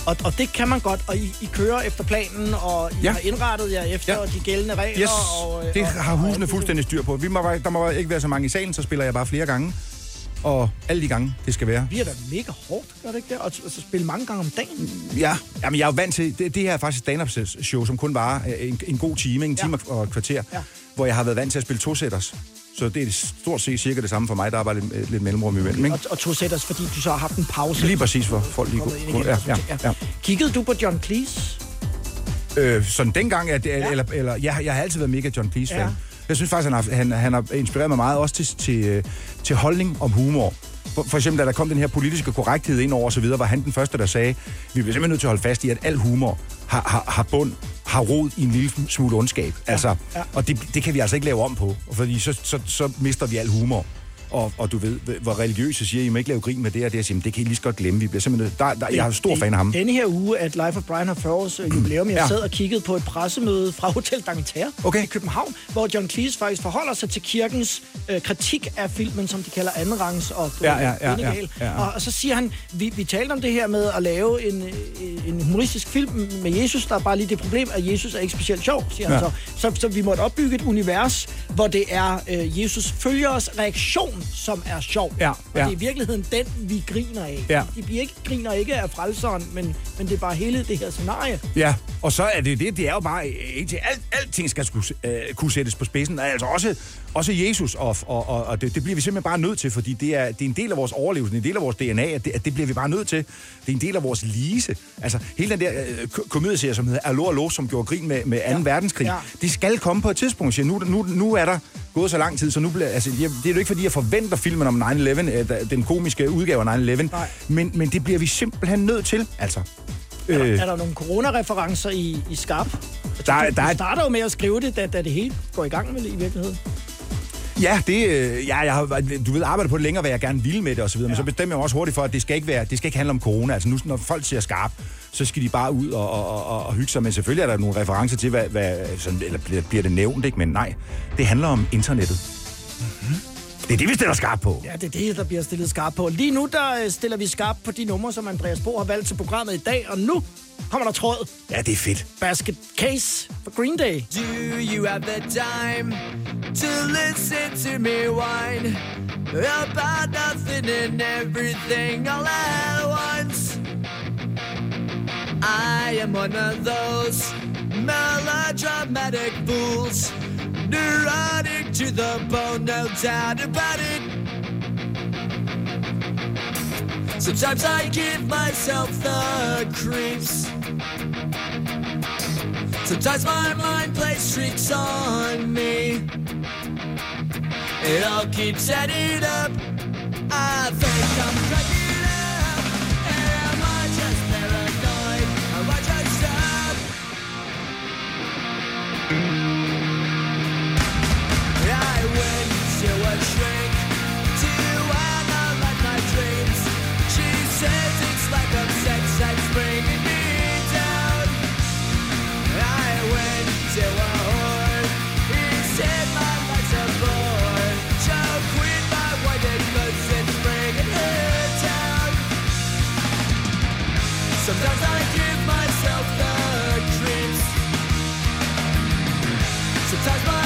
Og, og det kan man godt, og I, I kører efter planen, og I Ja. har indrettet jer efter Ja. de gældende regler. Yes, og, øh, det og, har husene fuldstændig styr på. Vi må, der må ikke være så mange i salen, så spiller jeg bare flere gange. Og alle de gange, det skal være. bliver da mega hårdt, gør det ikke det? Og så så spille mange gange om dagen. Ja, jamen jeg er jo vant til, det, det her er faktisk stand-up show, som kun var en, en god time, en time og et kvarter, Ja. hvor jeg har været vant til at spille to-sætters. Så det er stort set cirka det samme for mig, der er bare lidt, lidt mellemrum imellem, ikke? Og, og to sætters, fordi du så har haft en pause. Lige præcis, for folk lige kunne... igen, Ja, ja, ja. Kiggede du på John Cleese? Øh, sådan dengang, at, ja. eller, eller jeg, jeg har altid været mega John Cleese-fan. Ja. Jeg synes faktisk, han har, han, han har inspireret mig meget også til, til, øh, til holdning om humor. For, for eksempel, da der kom den her politiske korrekthed ind over videre, var han den første, der sagde, vi bliver simpelthen nødt til at holde fast i, at al humor har, har, har bund, har rod i en lille smule ondskab. Ja. Altså, ja. Og det, det kan vi altså ikke lave om på, fordi så, så, så mister vi al humor. Og, og du ved, hvor religiøse siger, I må ikke lave grin med det og det, og siger, "Men det kan I lige så godt glemme. Vi bliver simpelthen, der, der, jeg er stor fan af ham. Denne her uge, at Life of Brian O'Farrells øh, jubilæum, jeg Ja. sad og kiggede på et pressemøde fra Hotel D'Angleterre okay. i København, hvor John Cleese faktisk forholder sig til kirkens øh, kritik af filmen, som de kalder andenrangs og Ja, ja, ja, ja, ja. Og, og så siger han, vi, vi talte om det her med at lave en, øh, en humoristisk film med Jesus, der er bare lige det problem, at Jesus er ikke specielt sjov, siger han Ja. så. så. Så vi måtte opbygge et univers, hvor det er øh, Jesus følgeres reaktion, som er sjov. Ja, Og ja. det er i virkeligheden den, vi griner af. Ja. De bliver ikke, griner ikke af frelseren, men, men det er bare hele det her scenarie. Ja, og så er det det, det er jo bare indtil alt, alting skal skulle, øh, kunne sættes på spidsen, altså også, også Jesus, og, og, og, og det, det bliver vi simpelthen bare nødt til, fordi det er, det er en del af vores overlevelse, det er en del af vores DNA, at det, at det bliver vi bare nødt til. Det er en del af vores lise. Altså, hele den der øh, ko- komedieserie, som hedder Allo Allo, som gjorde grin med, med 2. Ja. verdenskrig, Ja. det skal komme på et tidspunkt, siger, nu, nu, nu er der gået så lang tid, så nu bliver... Altså, jeg, det er jo ikke, fordi jeg forventer filmen om 9-11, øh, den komiske udgave af 9-11, men, men det bliver vi simpelthen nødt til, altså. Er, Øh, der, er der nogle coronareferencer i, i Skarp? der, er- Du der er starter jo med at skrive det, da, da det hele går i gang vel, i virkeligheden. Ja, det, øh, ja, jeg har du ved, arbejdet på det længere, hvad jeg gerne vil med det osv., ja. men så bestemmer jeg også hurtigt for, at det skal ikke, være, det skal ikke handle om corona. Altså nu, når folk siger skarp, så skal de bare ud og, og, og, og hygge sig. Men selvfølgelig er der nogle referencer til, hvad, hvad sådan, eller bliver, bliver det nævnt, ikke? Men nej, det handler om internettet. Mm-hmm. Det er det, vi stiller skarp på. Ja, det er det, der bliver stillet skarp på. Lige nu, der øh, stiller vi skarp på de numre, som Andreas Bo har valgt til programmet i dag. Og nu kommer der tråd. Ja, det er fedt. Basket Case for Green Day. Do you have the time to listen to me whine about nothing and everything all at once? I am one of those melodramatic fools, neurotic to the bone, no doubt about it. Sometimes I give myself the creeps. Sometimes my mind plays tricks on me. It all keeps adding up. I think I'm cracking up. Am I just paranoid? Am I just up? I went to a shrink Sometimes I give myself the creeps. Sometimes my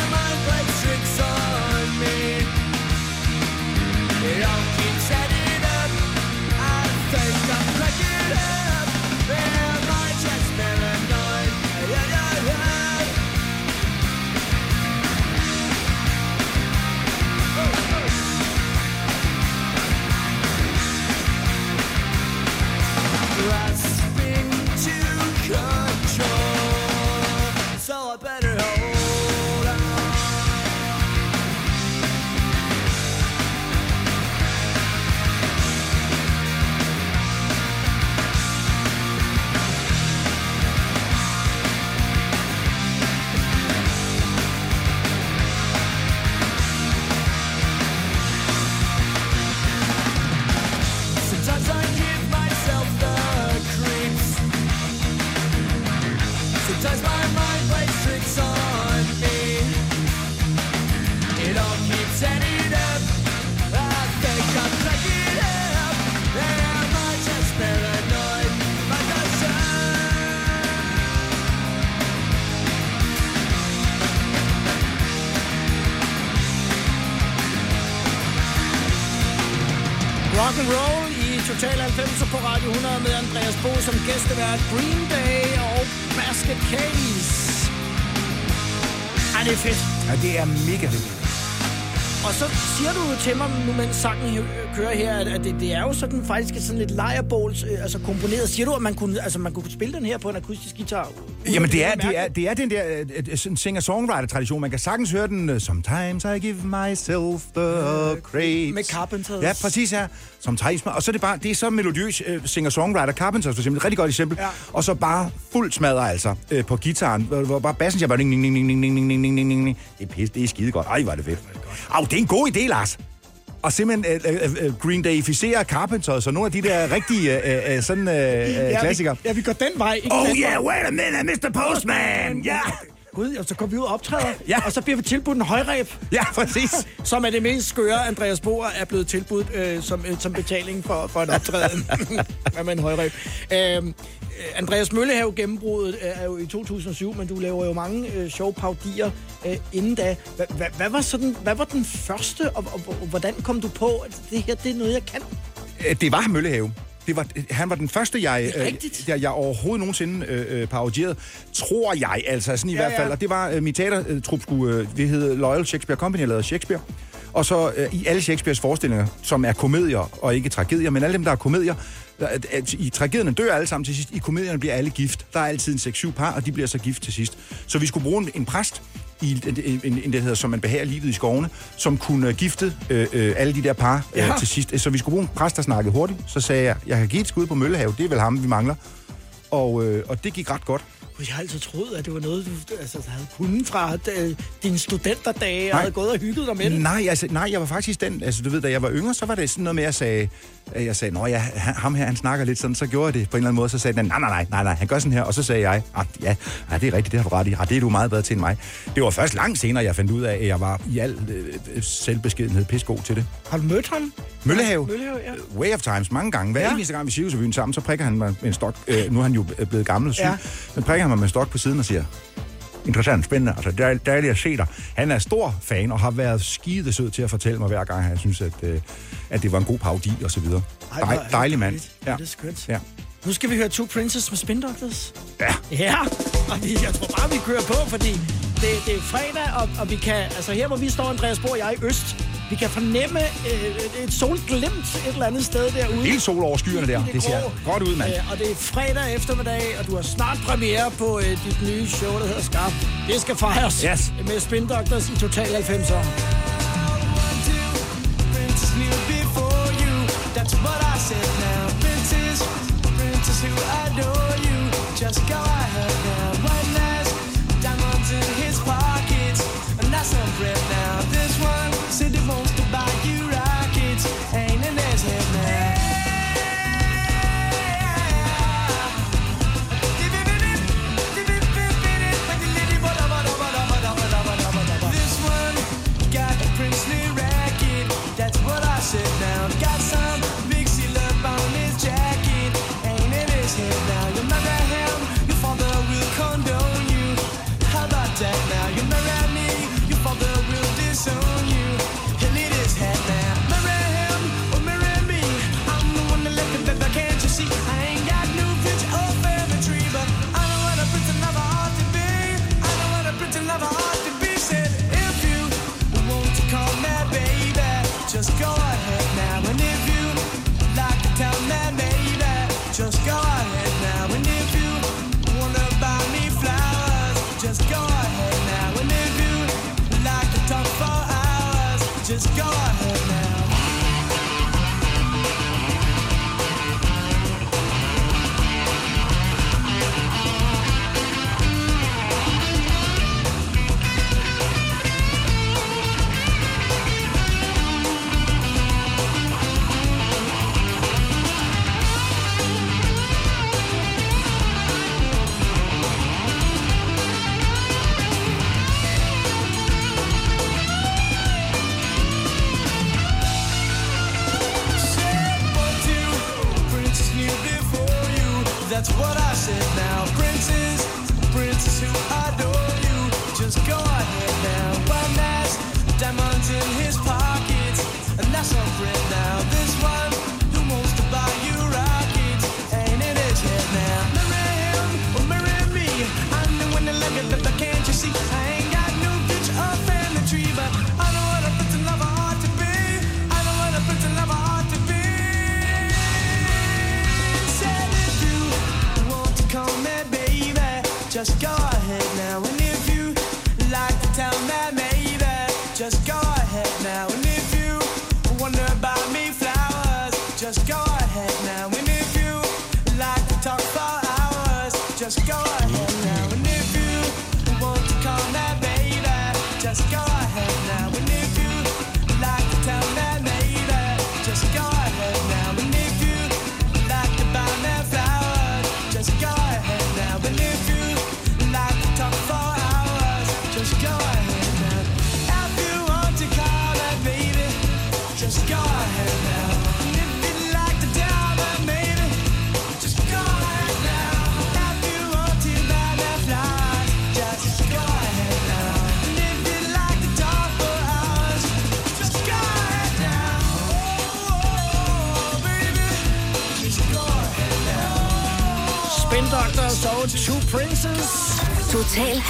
det er mega siger du til mig, nu mens sangen øh, kører her, at, det, det er jo sådan faktisk sådan lidt lejrebåls, øh, altså komponeret. Siger du, at man kunne, altså, man kunne spille den her på en akustisk guitar? Jamen, det er, det er, det er den der øh, øh, sådan singer-songwriter-tradition. Man kan sagtens høre den. øh, Sometimes I give myself the craves. Med Carpenters. Ja, præcis, ja. Sometimes. Og så er det bare, det er så melodiøs uh, singer-songwriter. Carpenters for eksempel, et rigtig godt eksempel. Ja. Og så bare fuld smadre altså uh, på gitaren, hvor, hvor bare bassen siger bare ding, ding, ding, ding, ding, ding, ding, ding, ding, ding. Det er pis, det er skide godt. Ej, er det fedt. Au, det er en god idé, Lars. Og simpelthen uh, uh, uh, Green Day-ificere Carpenters og nogle af de der rigtige uh, uh, sådan uh, uh, klassikere. Vi, ja, vi går den vej. Ikke Oh yeah, vej. wait a minute, Mr. Postman! Ja! Gud, og så går vi ud og optræder, *laughs* ja. og så bliver vi tilbudt en højreb. Ja, præcis. *laughs* som er det mest skøre, Andreas Boer er blevet tilbudt øh, som, øh, som betaling for, for en optræden *laughs* Hvad med en højreb. Øh, Andreas Møllehave gennembruddet øh, er jo i 2007, men du laver jo mange øh, sjove paudier øh, inden da. Hva, hva, hvad, var sådan, hvad var den første, og, og, og hvordan kom du på, at det her det er noget, jeg kan? Øh, Det var Møllehave. Det var, han var den første, jeg, øh, jeg, jeg overhovedet nogensinde øh, øh, parodierede. Tror jeg, altså sådan i Ja, hvert fald. ja. Og det var øh, min teatertrup skulle, øh, det hed Loyal Shakespeare Company, jeg lavede Shakespeare. Og så øh, i alle Shakespeares forestillinger, som er komedier og ikke tragedier, men alle dem, der er komedier, der, at, i tragedierne dør alle sammen til sidst. I komedierne bliver alle gift. Der er altid en 6-7 par, og de bliver så gift til sidst. Så vi skulle bruge en, en præst, i en, en, en, det hedder, som man behager livet i skovene, som kunne gifte øh, øh, alle de der par øh, Ja. til sidst. Så vi skulle bruge en præst, der snakkede hurtigt. Så sagde jeg, jeg kan give et skud på Møllehave, det er vel ham, vi mangler. Og, øh, og det gik ret godt. Jeg har altid troet, at det var noget, du altså, havde kunnet fra øh, dine studenterdage, og Nej. havde gået og hygget dig med det. Nej, altså, nej, jeg var faktisk den, altså du ved, da jeg var yngre, så var det sådan noget med, at jeg sagde, jeg sagde, nå ja, ham her, han snakker lidt sådan, så gjorde jeg det på en eller anden måde, så sagde den, nej, nej, nej, nej, nej, han gør sådan her, og så sagde jeg, ah, ja, ja, det er rigtigt, det har du ret i, ah, det er du meget bedre til end mig. Det var først langt senere, jeg fandt ud af, at jeg var i al øh, selvbeskedenhed pissegod til det. Har du mødt ham? Møllehave. Møllehave, ja. Way of Times mange gange. Hver Ja. eneste gang, vi byen sammen, så prikker han mig en stok. Øh, nu er han jo blevet gammel og syg. Ja. Men prikker han mig med stok på siden og siger, interessant, spændende. Altså, det er dejligt at se dig. Han er stor fan og har været skide sød til at fortælle mig hver gang, han synes, at, øh, at det var en god parodi og så videre. Ej, Dej, det dejlig mand. Ja. Det er skønt. Ja. Nu skal vi høre Two Princes med Spin Doctors. Ja. Ja, og vi, jeg tror bare, vi kører på, fordi det, det er fredag, og, og vi kan, altså her hvor vi står, Andreas Bo og jeg i øst, vi kan fornemme øh, et solglimt et eller andet sted derude. Helt sol over skyerne der. Det ser grå. godt ud, mand. Øh, og det er fredag eftermiddag, og du har snart premiere på øh, dit nye show, der hedder Skarp. Det skal fejres Yes. med Spin Doctors i Total 90'er. Princess knew before you. That's what I said now. Princess, princess who adore you. Just go ahead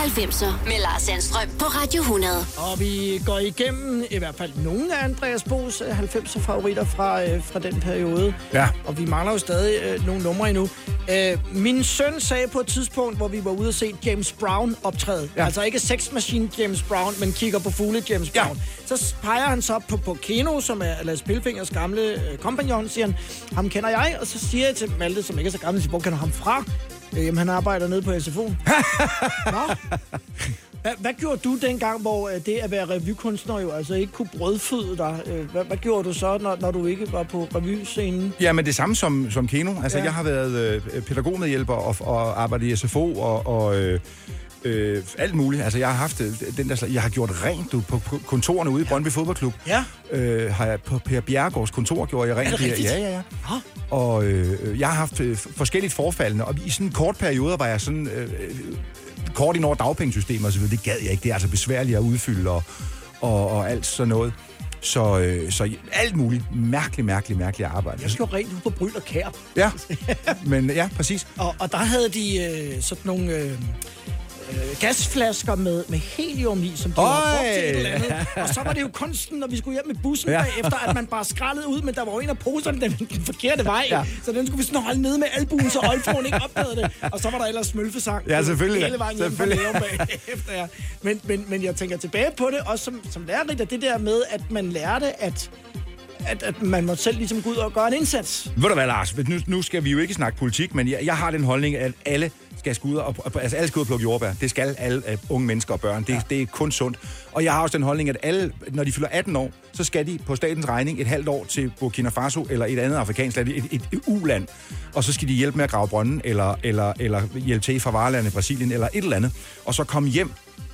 90'er med Lars Sandstrøm på Radio 100. Og vi går igennem i hvert fald nogle af Andreas Bo's 90'er favoritter fra, øh, fra den periode. Ja. Og vi mangler jo stadig øh, nogle numre endnu. Øh, min søn sagde på et tidspunkt, hvor vi var ude og se James Brown optræde. Ja. Altså ikke Sex Machine James Brown, men kigger på fugle James Brown. Ja. Så peger han så på, på Keno, som er Lars Pilfingers gamle øh, kompagnon, siger han, ham kender jeg. Og så siger jeg til Malte, som ikke er så gammel, siger, hvor kender du ham fra? Øh, jamen, han arbejder nede på SFO'en. *laughs* Nå. Hvad, hvad gjorde du dengang, hvor øh, det at være revykunstner jo altså ikke kunne brødføde dig? Øh, Hvad, hvad gjorde du så, når, når du ikke var på revyscenen? Ja, men det samme som, som Keno. Altså, ja. jeg har været øh, pædagogmedhjælper og, og arbejdet i SFO og, og øh, øh, alt muligt. Altså, jeg har haft øh, den der, jeg har gjort rent du, på, på kontorerne ude i Brøndby Fodboldklub. Ja. Øh, har jeg på Per Bjergårds kontor gjorde jeg rent. Er det rigtigt? Ja, ja, ja. Nå. Og øh, jeg har haft øh, forskelligt forfaldende, og i sådan en kort periode var jeg sådan... Øh, kort ind over dagpengesystemet og så videre. Det gad jeg ikke. Det er altså besværligt at udfylde og, og, og alt sådan noget. Så, øh, så alt muligt mærkeligt, mærkeligt, mærkeligt arbejde. Jeg gjorde rent ude på Bryl og Kær. Ja, men ja, præcis. Og, og der havde de øh, sådan nogle øh, øh, gasflasker med, med helium i, som de havde brugt til et eller andet. *laughs* Og så var det jo kunsten, når vi skulle hjem med bussen Ja. bagefter, at man bare skrallede ud, men der var jo en af poserne den, den forkerte vej. Ja. Så den skulle vi sådan holde nede med albuen, så Olfroen ikke opdagede det. Og så var der ellers smølfesang. Ja, selvfølgelig. Hele vejen hjem fra Selvfølgelig. Lerum *laughs* bagefter, ja. men, men, men jeg tænker tilbage på det, også som, som lærerigt, at det der med, at man lærte, at at, at man må selv ligesom gå ud og gøre en indsats. Ved du hvad, Lars? Nu, nu skal vi jo ikke snakke politik, men jeg, jeg har den holdning, at alle skal skulle ud og, og- altså alle skal ud og plukke jordbær. Det skal alle uh, unge mennesker og børn. Det, ja. det er kun sundt. Og jeg har også den holdning, at alle, når de fylder 18 år, så skal de på statens regning et halvt år til Burkina Faso eller et andet afrikansk land, et, et, et U-land. Og så skal de hjælpe med at grave brønden, eller, eller, eller hjælpe til fra varelandet Brasilien, eller et eller andet. Og så komme hjem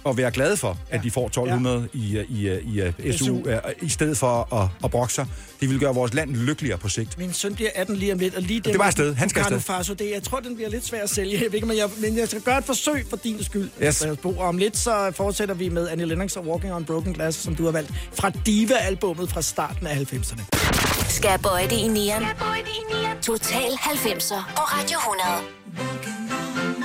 og være glade for, at de får 1200 ja. i, i, i, i SU, SU. uh, i stedet for at, at brokke sig. Det vil gøre vores land lykkeligere på sigt. Min søn bliver 18 lige om lidt, og lige den... Det var afsted. Han skal afsted. Faso, det, jeg tror, den bliver lidt svær at sælge. *laughs* Jeg ved ikke, men, jeg, men jeg skal gøre et forsøg for din skyld. Yes. Og om lidt, så fortsætter vi med Annie Lennox og Walking on Broken Glass, som du har valgt fra Diva-albummet fra starten af 90'erne. Skal jeg bøje det i nieren? Total 90'er på Radio 100.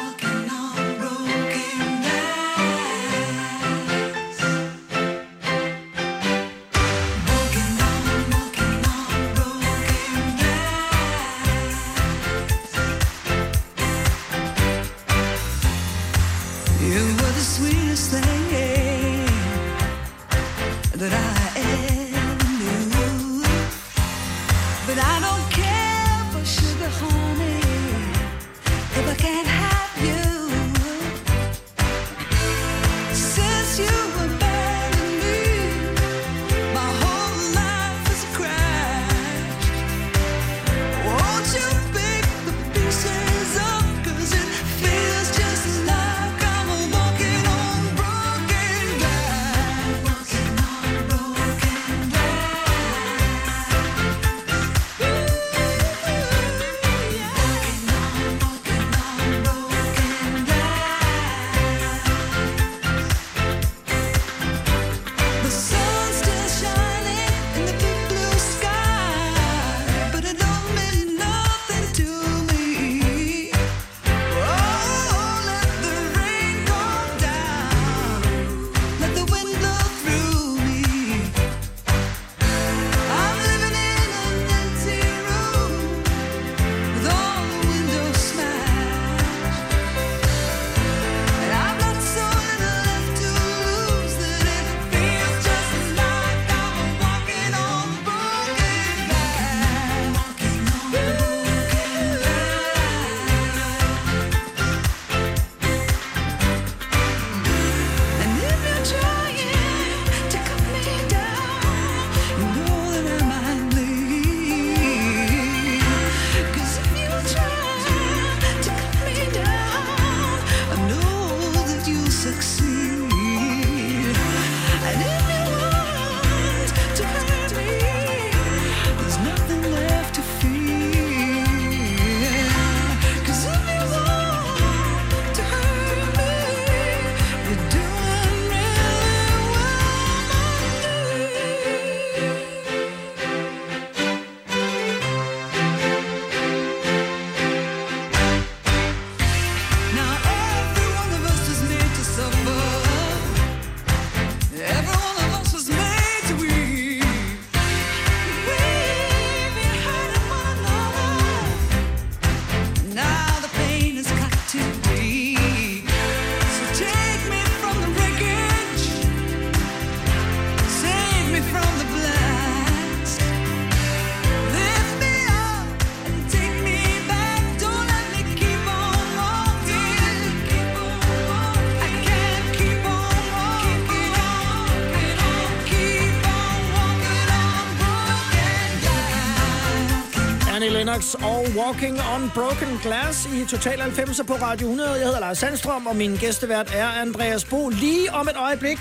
Lennox og Walking on Broken Glass i Total 90 på Radio 100. Jeg hedder Lars Sandstrøm, og min gæstevært er Andreas Bo. Lige om et øjeblik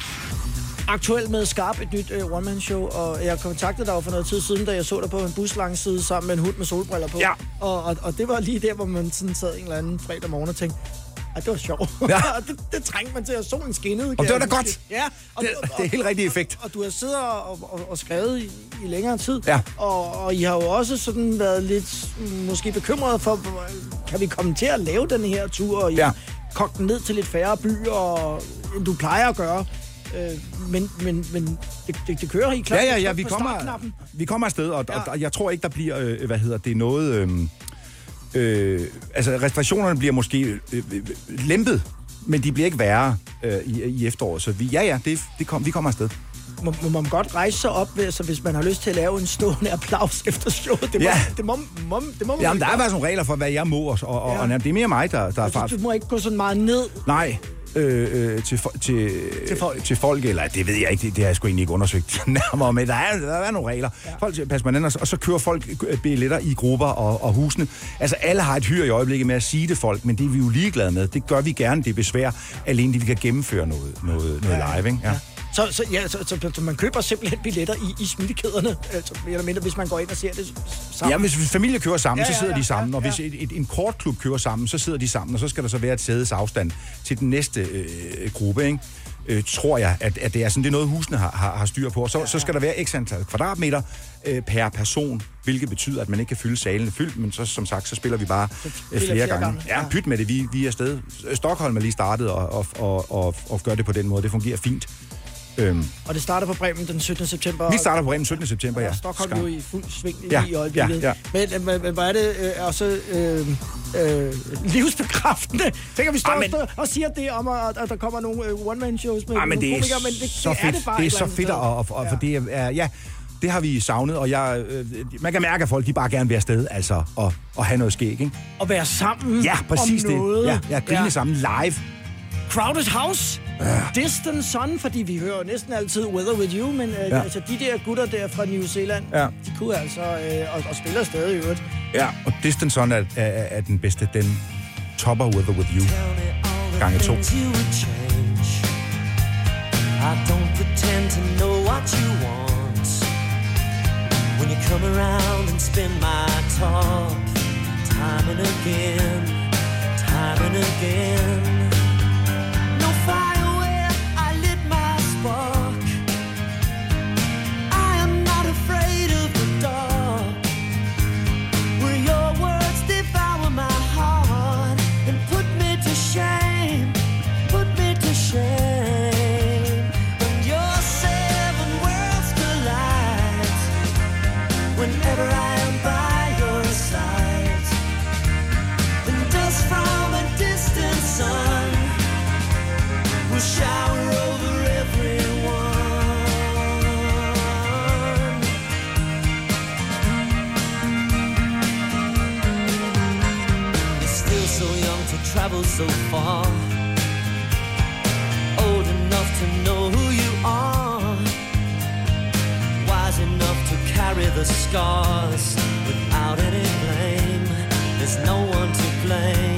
aktuelt med Skarp, et nyt uh, one-man-show, og jeg kontaktede dig jo for noget tid siden, da jeg så dig på en bus langside sammen med en hund med solbriller på. Ja. Og, og, og det var lige der, hvor man sådan sad en eller anden fredag morgen og tænkte, at det var sjovt. Ja. *laughs* Og det, det trængte man til, at solen skinnede. Og det var da godt. Ja. Og, Det, det er helt rigtig effekt. og du har siddet og, og, og skrevet i, i længere tid. Ja. Og, og I har jo også sådan været lidt måske bekymrede for, kan vi komme til at lave den her tur? Og I Ja. kogt den ned til lidt færre byer, end du plejer at gøre. Øh, men men, men det, det, det kører helt klart. Ja, ja, ja, vi kommer, vi kommer afsted, og, ja. og, og jeg tror ikke, der bliver, øh, hvad hedder det, noget... Øh, øh, altså, restriktionerne bliver måske øh, øh, lempet, men de bliver ikke værre øh, i, i efteråret. Så vi, ja, ja, det, det kom, vi kommer afsted. Må, må man godt rejse sig op, så hvis man har lyst til at lave en stående applaus *laughs* efter showet? Det må, Ja. det må, må, det må man Jamen, der er faktisk nogle regler for, hvad jeg må, og, og, Ja. og, og det er mere mig, der, der er Altså, fart. Du må ikke gå sådan meget ned. Nej, øh, øh, til, fo- til, Til folk. til folk, eller det ved jeg ikke, det, det har jeg sgu egentlig ikke undersøgt *laughs* nærmere, men der er, der er nogle regler. Ja. Folk passer man og, og så kører folk øh, billetter i grupper og, og husene. Altså alle har et hyr i øjeblikket med at sige det folk, men det er vi jo ligeglade med. Det gør vi gerne, det er besvær, alene det vi kan gennemføre noget, noget, noget live, ikke? Ja. Så, så, ja, så, så, så man køber simpelthen billetter i, i smittekæderne, altså, mere eller mindre, hvis man går ind og ser det sammen. Ja, hvis familie kører sammen, Ja, så ja, sidder ja, de sammen, ja, og ja. hvis et, et, en kortklub kører sammen, så sidder de sammen, og så skal der så være et sædes afstand til den næste øh, gruppe, ikke? Øh, tror jeg, at, at det er sådan, det er noget, husene har, har, har styr på. Og så, ja, ja. så skal der være x antal kvadratmeter øh, per person, hvilket betyder, at man ikke kan fylde salene fyldt, men så som sagt, så spiller vi bare øh, flere, flere gange. gange, Ja, pyt med det, vi, vi er afsted. Stockholm er lige startet og, og, og, og, og gør det på den måde. Det fungerer fint. Øhm, Og det starter på Bremen den 17. september. vi starter på Bremen 17. september, ja. Og Stockholm Skam. jo i fuld sving Ja, i øjeblikket. ja, ja. Men, øh, men, men hvor er det øh, også øh, øh, livsbekræftende? Tænk, at vi står Ah, ah, og siger det om, at, at der kommer nogle øh, one-man-shows med Ja, Ah, det er, komikere, men det, så det, fedt. er det bare det er så fedt, andet og, og, og, for det er, ja, det har vi savnet, og jeg, øh, man kan mærke, at folk de bare gerne vil afsted, altså, og, og have noget skæg, ikke? At være sammen Ja, præcis om det. noget. Ja, ja, grine Ja. sammen live. Crowded House, Ja. Distant Sun, fordi vi hører jo næsten altid Weather With You, men øh, Ja. altså, de der gutter der fra New Zealand, Ja. de kunne altså, øh, og, og spiller stadig i øvrigt. Ja, og Distance On er, er, er den bedste. Den topper Weather With You. Gange to. I don't pretend to know what you want. When you come around and spin my top, time and again, time and again. So far. Old enough to know who you are. Wise enough to carry the scars without any blame. There's no one to blame.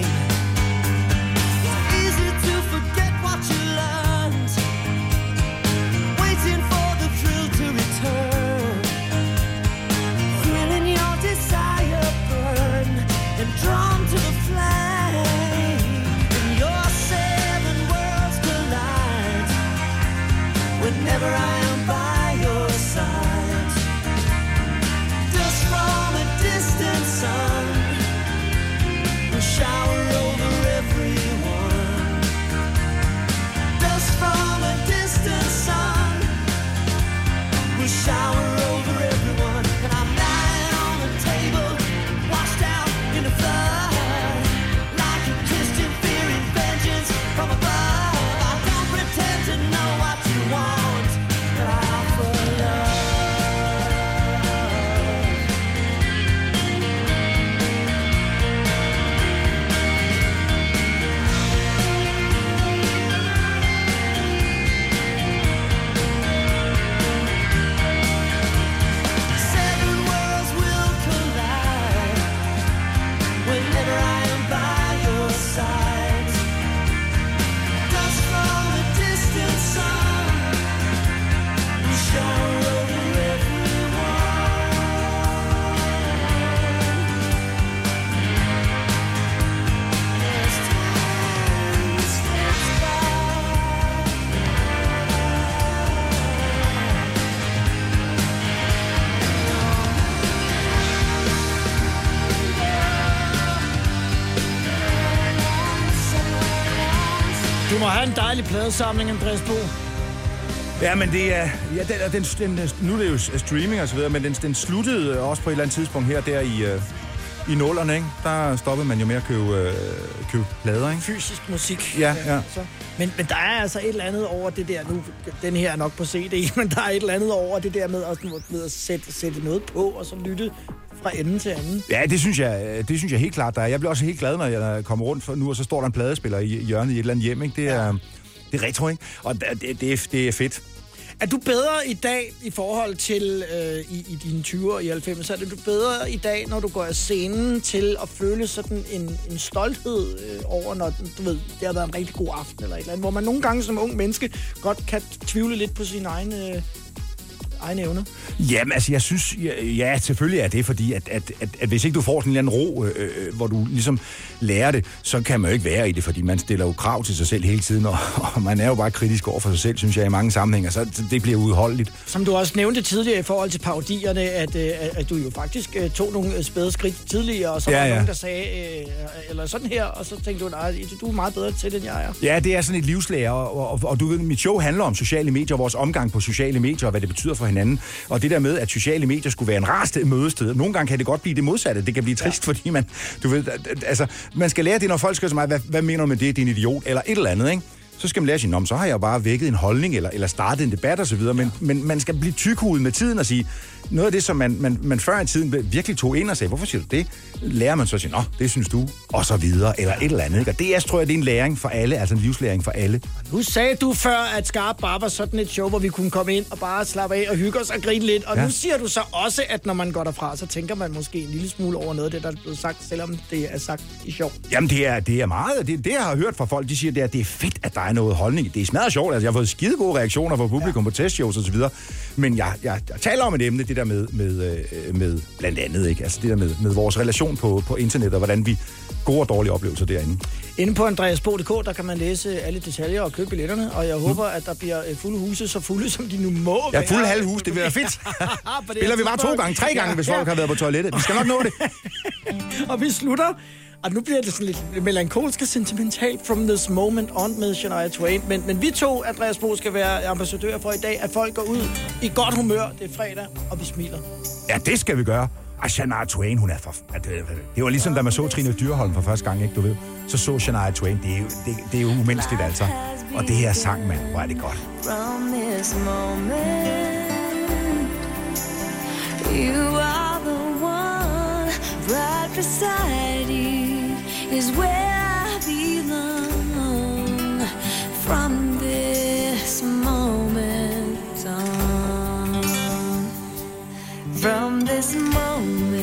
Pladesamling, Andreas Bo. Ja, men det er... Ja, den, den, den, nu er det jo streaming og så videre, men den, den sluttede også på et eller andet tidspunkt her, der i, øh, i nullerne, ikke? Der stoppede man jo med at købe, øh, købe plader, ikke? Fysisk musik. Ja, ja. Så. Men, men der er altså et eller andet over det der, nu, den her er nok på CD, *laughs* men der er et eller andet over det der med at, med at sætte, sætte noget på, og så lytte fra ende til anden. Ja, det synes jeg, det synes jeg helt klart, der er. Jeg bliver også helt glad, når jeg kommer rundt for nu, og så står der en pladespiller i hjørnet i et eller andet hjem, ikke? Det er, det er retro, ikke? Og det, det, er, det er fedt. Er du bedre i dag i forhold til øh, i, i dine 20'er og i 90'erne? Er du bedre i dag, når du går af scenen til at føle sådan en, en stolthed øh, over, når du ved, det har været en rigtig god aften eller et eller andet, hvor man nogle gange som ung menneske godt kan tvivle lidt på sine egne, øh, egne evner? Jamen, altså, jeg synes, ja, ja selvfølgelig er det, fordi at, at, at, at hvis ikke du får sådan en eller anden ro, øh, øh, hvor du ligesom lærer det, så kan man jo ikke være i det, fordi man stiller jo krav til sig selv hele tiden, *laughs* og, og man er jo bare kritisk over for sig selv, synes jeg, i mange sammenhænge, så det bliver udholdeligt. Som du også nævnte tidligere i forhold til parodierne, at, øh, at, du jo faktisk øh, tog nogle øh, spæde skridt tidligere, og så Ja, var der ja. nogen, der sagde, øh, eller sådan her, og så tænkte du, nej, du er meget bedre til det, end jeg er. Ja, det er sådan et livslærer, og, og, og du ved, mit show handler om sociale medier, vores omgang på sociale medier, og hvad det betyder for hinanden. Og det der med, at sociale medier skulle være en rar sted mødested, nogle gange kan det godt blive det modsatte. Det kan blive trist, ja. fordi man, du ved, altså, man skal lære det, når folk skriver til mig, hvad, hvad mener du med det, din idiot, eller et eller andet, ikke? Så skal man lære at sige, "Nå, men så har jeg bare vækket en holdning, eller, eller startet en debat osv., men, men man skal blive tykhudet med tiden og sige, noget af det, som man, man, man før i tiden virkelig tog ind og sagde, hvorfor siger du det? Lærer man så sige, nå, det synes du, og så videre, eller et eller andet. Ikke? Og det er, tror jeg, det er en læring for alle, altså en livslæring for alle. Nu sagde du før, at Skarp bare var sådan et show, hvor vi kunne komme ind og bare slappe af og hygge os og grine lidt. Og ja. nu siger du så også, at når man går derfra, så tænker man måske en lille smule over noget af det, der er blevet sagt, selvom det er sagt i sjov. Jamen, det er, det er meget. Det, det, jeg har hørt fra folk, de siger, det er, det er fedt, at der er noget holdning. Det er smadret sjovt. Altså, jeg har fået skide gode reaktioner fra publikum ja. på testshows osv. Men jeg, jeg, jeg, taler om et emne, det der med, med, øh, med blandt andet, ikke? Altså det der med, med vores relation på, på internet, og hvordan vi gode og dårlige oplevelser derinde. Inde på andreasbo.dk, der kan man læse alle detaljer og købe billetterne, og jeg håber, at der bliver øh, fulde huse, så fulde som de nu må Ja, være. fuld halv hus, det vil være fedt. *laughs* Det Spiller vi bare to gange, tre gange, hvis Ja, folk har været på toilettet. Vi skal nok nå det. *laughs* Og vi slutter, og nu bliver det sådan lidt melankolsk og sentimentalt from this moment on med Shania Twain. Men, men vi to, Andreas Bo, skal være ambassadører for i dag, at folk går ud i godt humør. Det er fredag, og vi smiler. Ja, det skal vi gøre. Og Shania Twain, hun er for... at, øh, Det var ligesom, da man så Trine Dyrholm for første gang, ikke du ved? Så så Shania Twain. Det er jo, det, det er jo umenneskeligt, altså. Og det her sang, mand, hvor er det godt. from this moment. You are the one right beside you is where I belong. From this moment on, from this moment,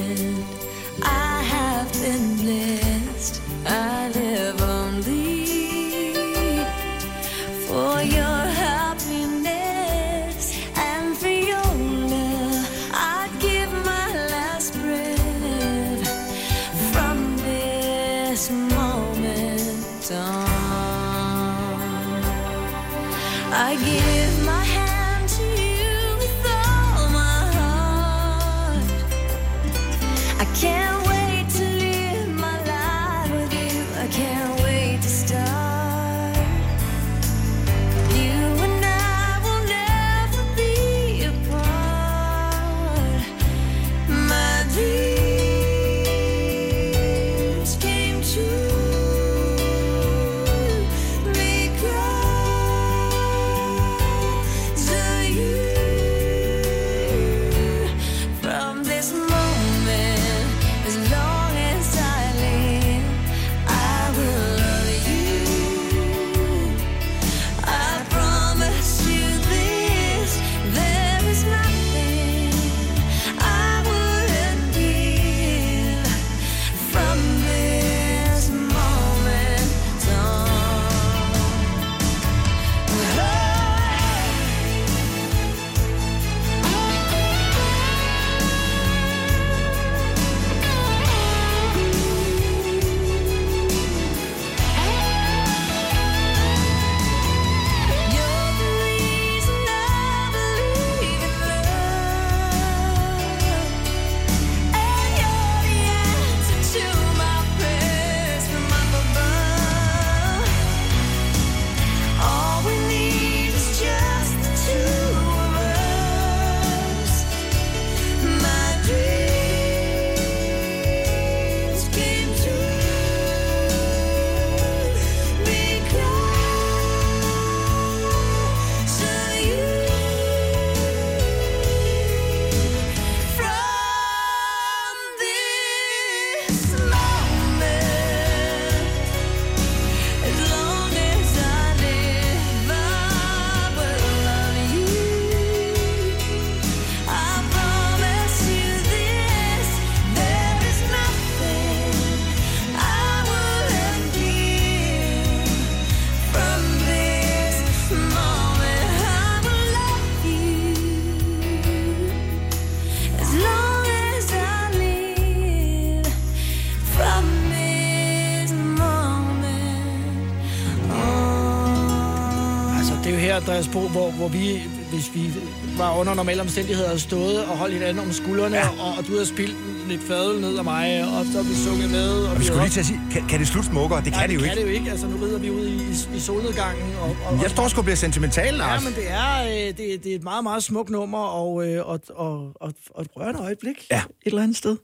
Andreas Bo, hvor, hvor vi, hvis vi var under normale omstændigheder, havde stået og holdt hinanden om skuldrene, ja. og, og du havde spildt lidt fadøl ned af mig, og så vi sunget med. Og, Og vi skulle lige til at sige, kan, kan det slutte smukkere? Det kan det jo det ikke. kan det jo ikke. Altså, nu rider vi ud i, i, i solnedgangen. Og, og, Jeg står sgu bliver sentimental, Ja, Lars. men det er, øh, det, det er et meget, meget smukt nummer, og, øh, og, og, og, og et rørende øjeblik Ja. et eller andet sted.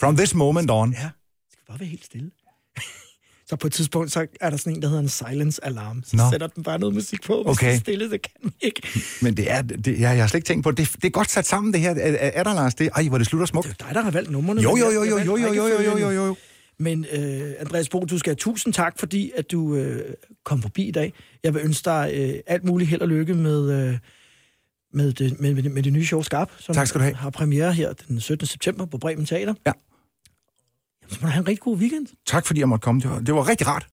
From this moment on. Ja, skal bare være helt stille. Så på et tidspunkt, så er der sådan en, der hedder en silence alarm. Så Nå. sætter den bare noget musik på, hvis Okay. det er stille, det kan den ikke. Men det er, det, jeg, jeg har slet ikke tænkt på det. Det, det er godt sat sammen, det her. Er, er, er der, Lars? Det, ej, hvor det slutter smukt. dig, der har valgt numrene. Jo, jo, jo, jo, jo, jo, jo, jo, jo, jo. Men øh, Andreas Bo, du skal have tusind tak, fordi at du øh, kom forbi i dag. Jeg vil ønske dig øh, alt muligt held og lykke med, øh, med, det, med, med, det, med det nye show Skarp, som Tak skal du have. har premiere her den 17. september på Bremen Teater. Ja. Så må du have en rigtig god weekend. Tak fordi jeg måtte komme. Det var, det var rigtig rart.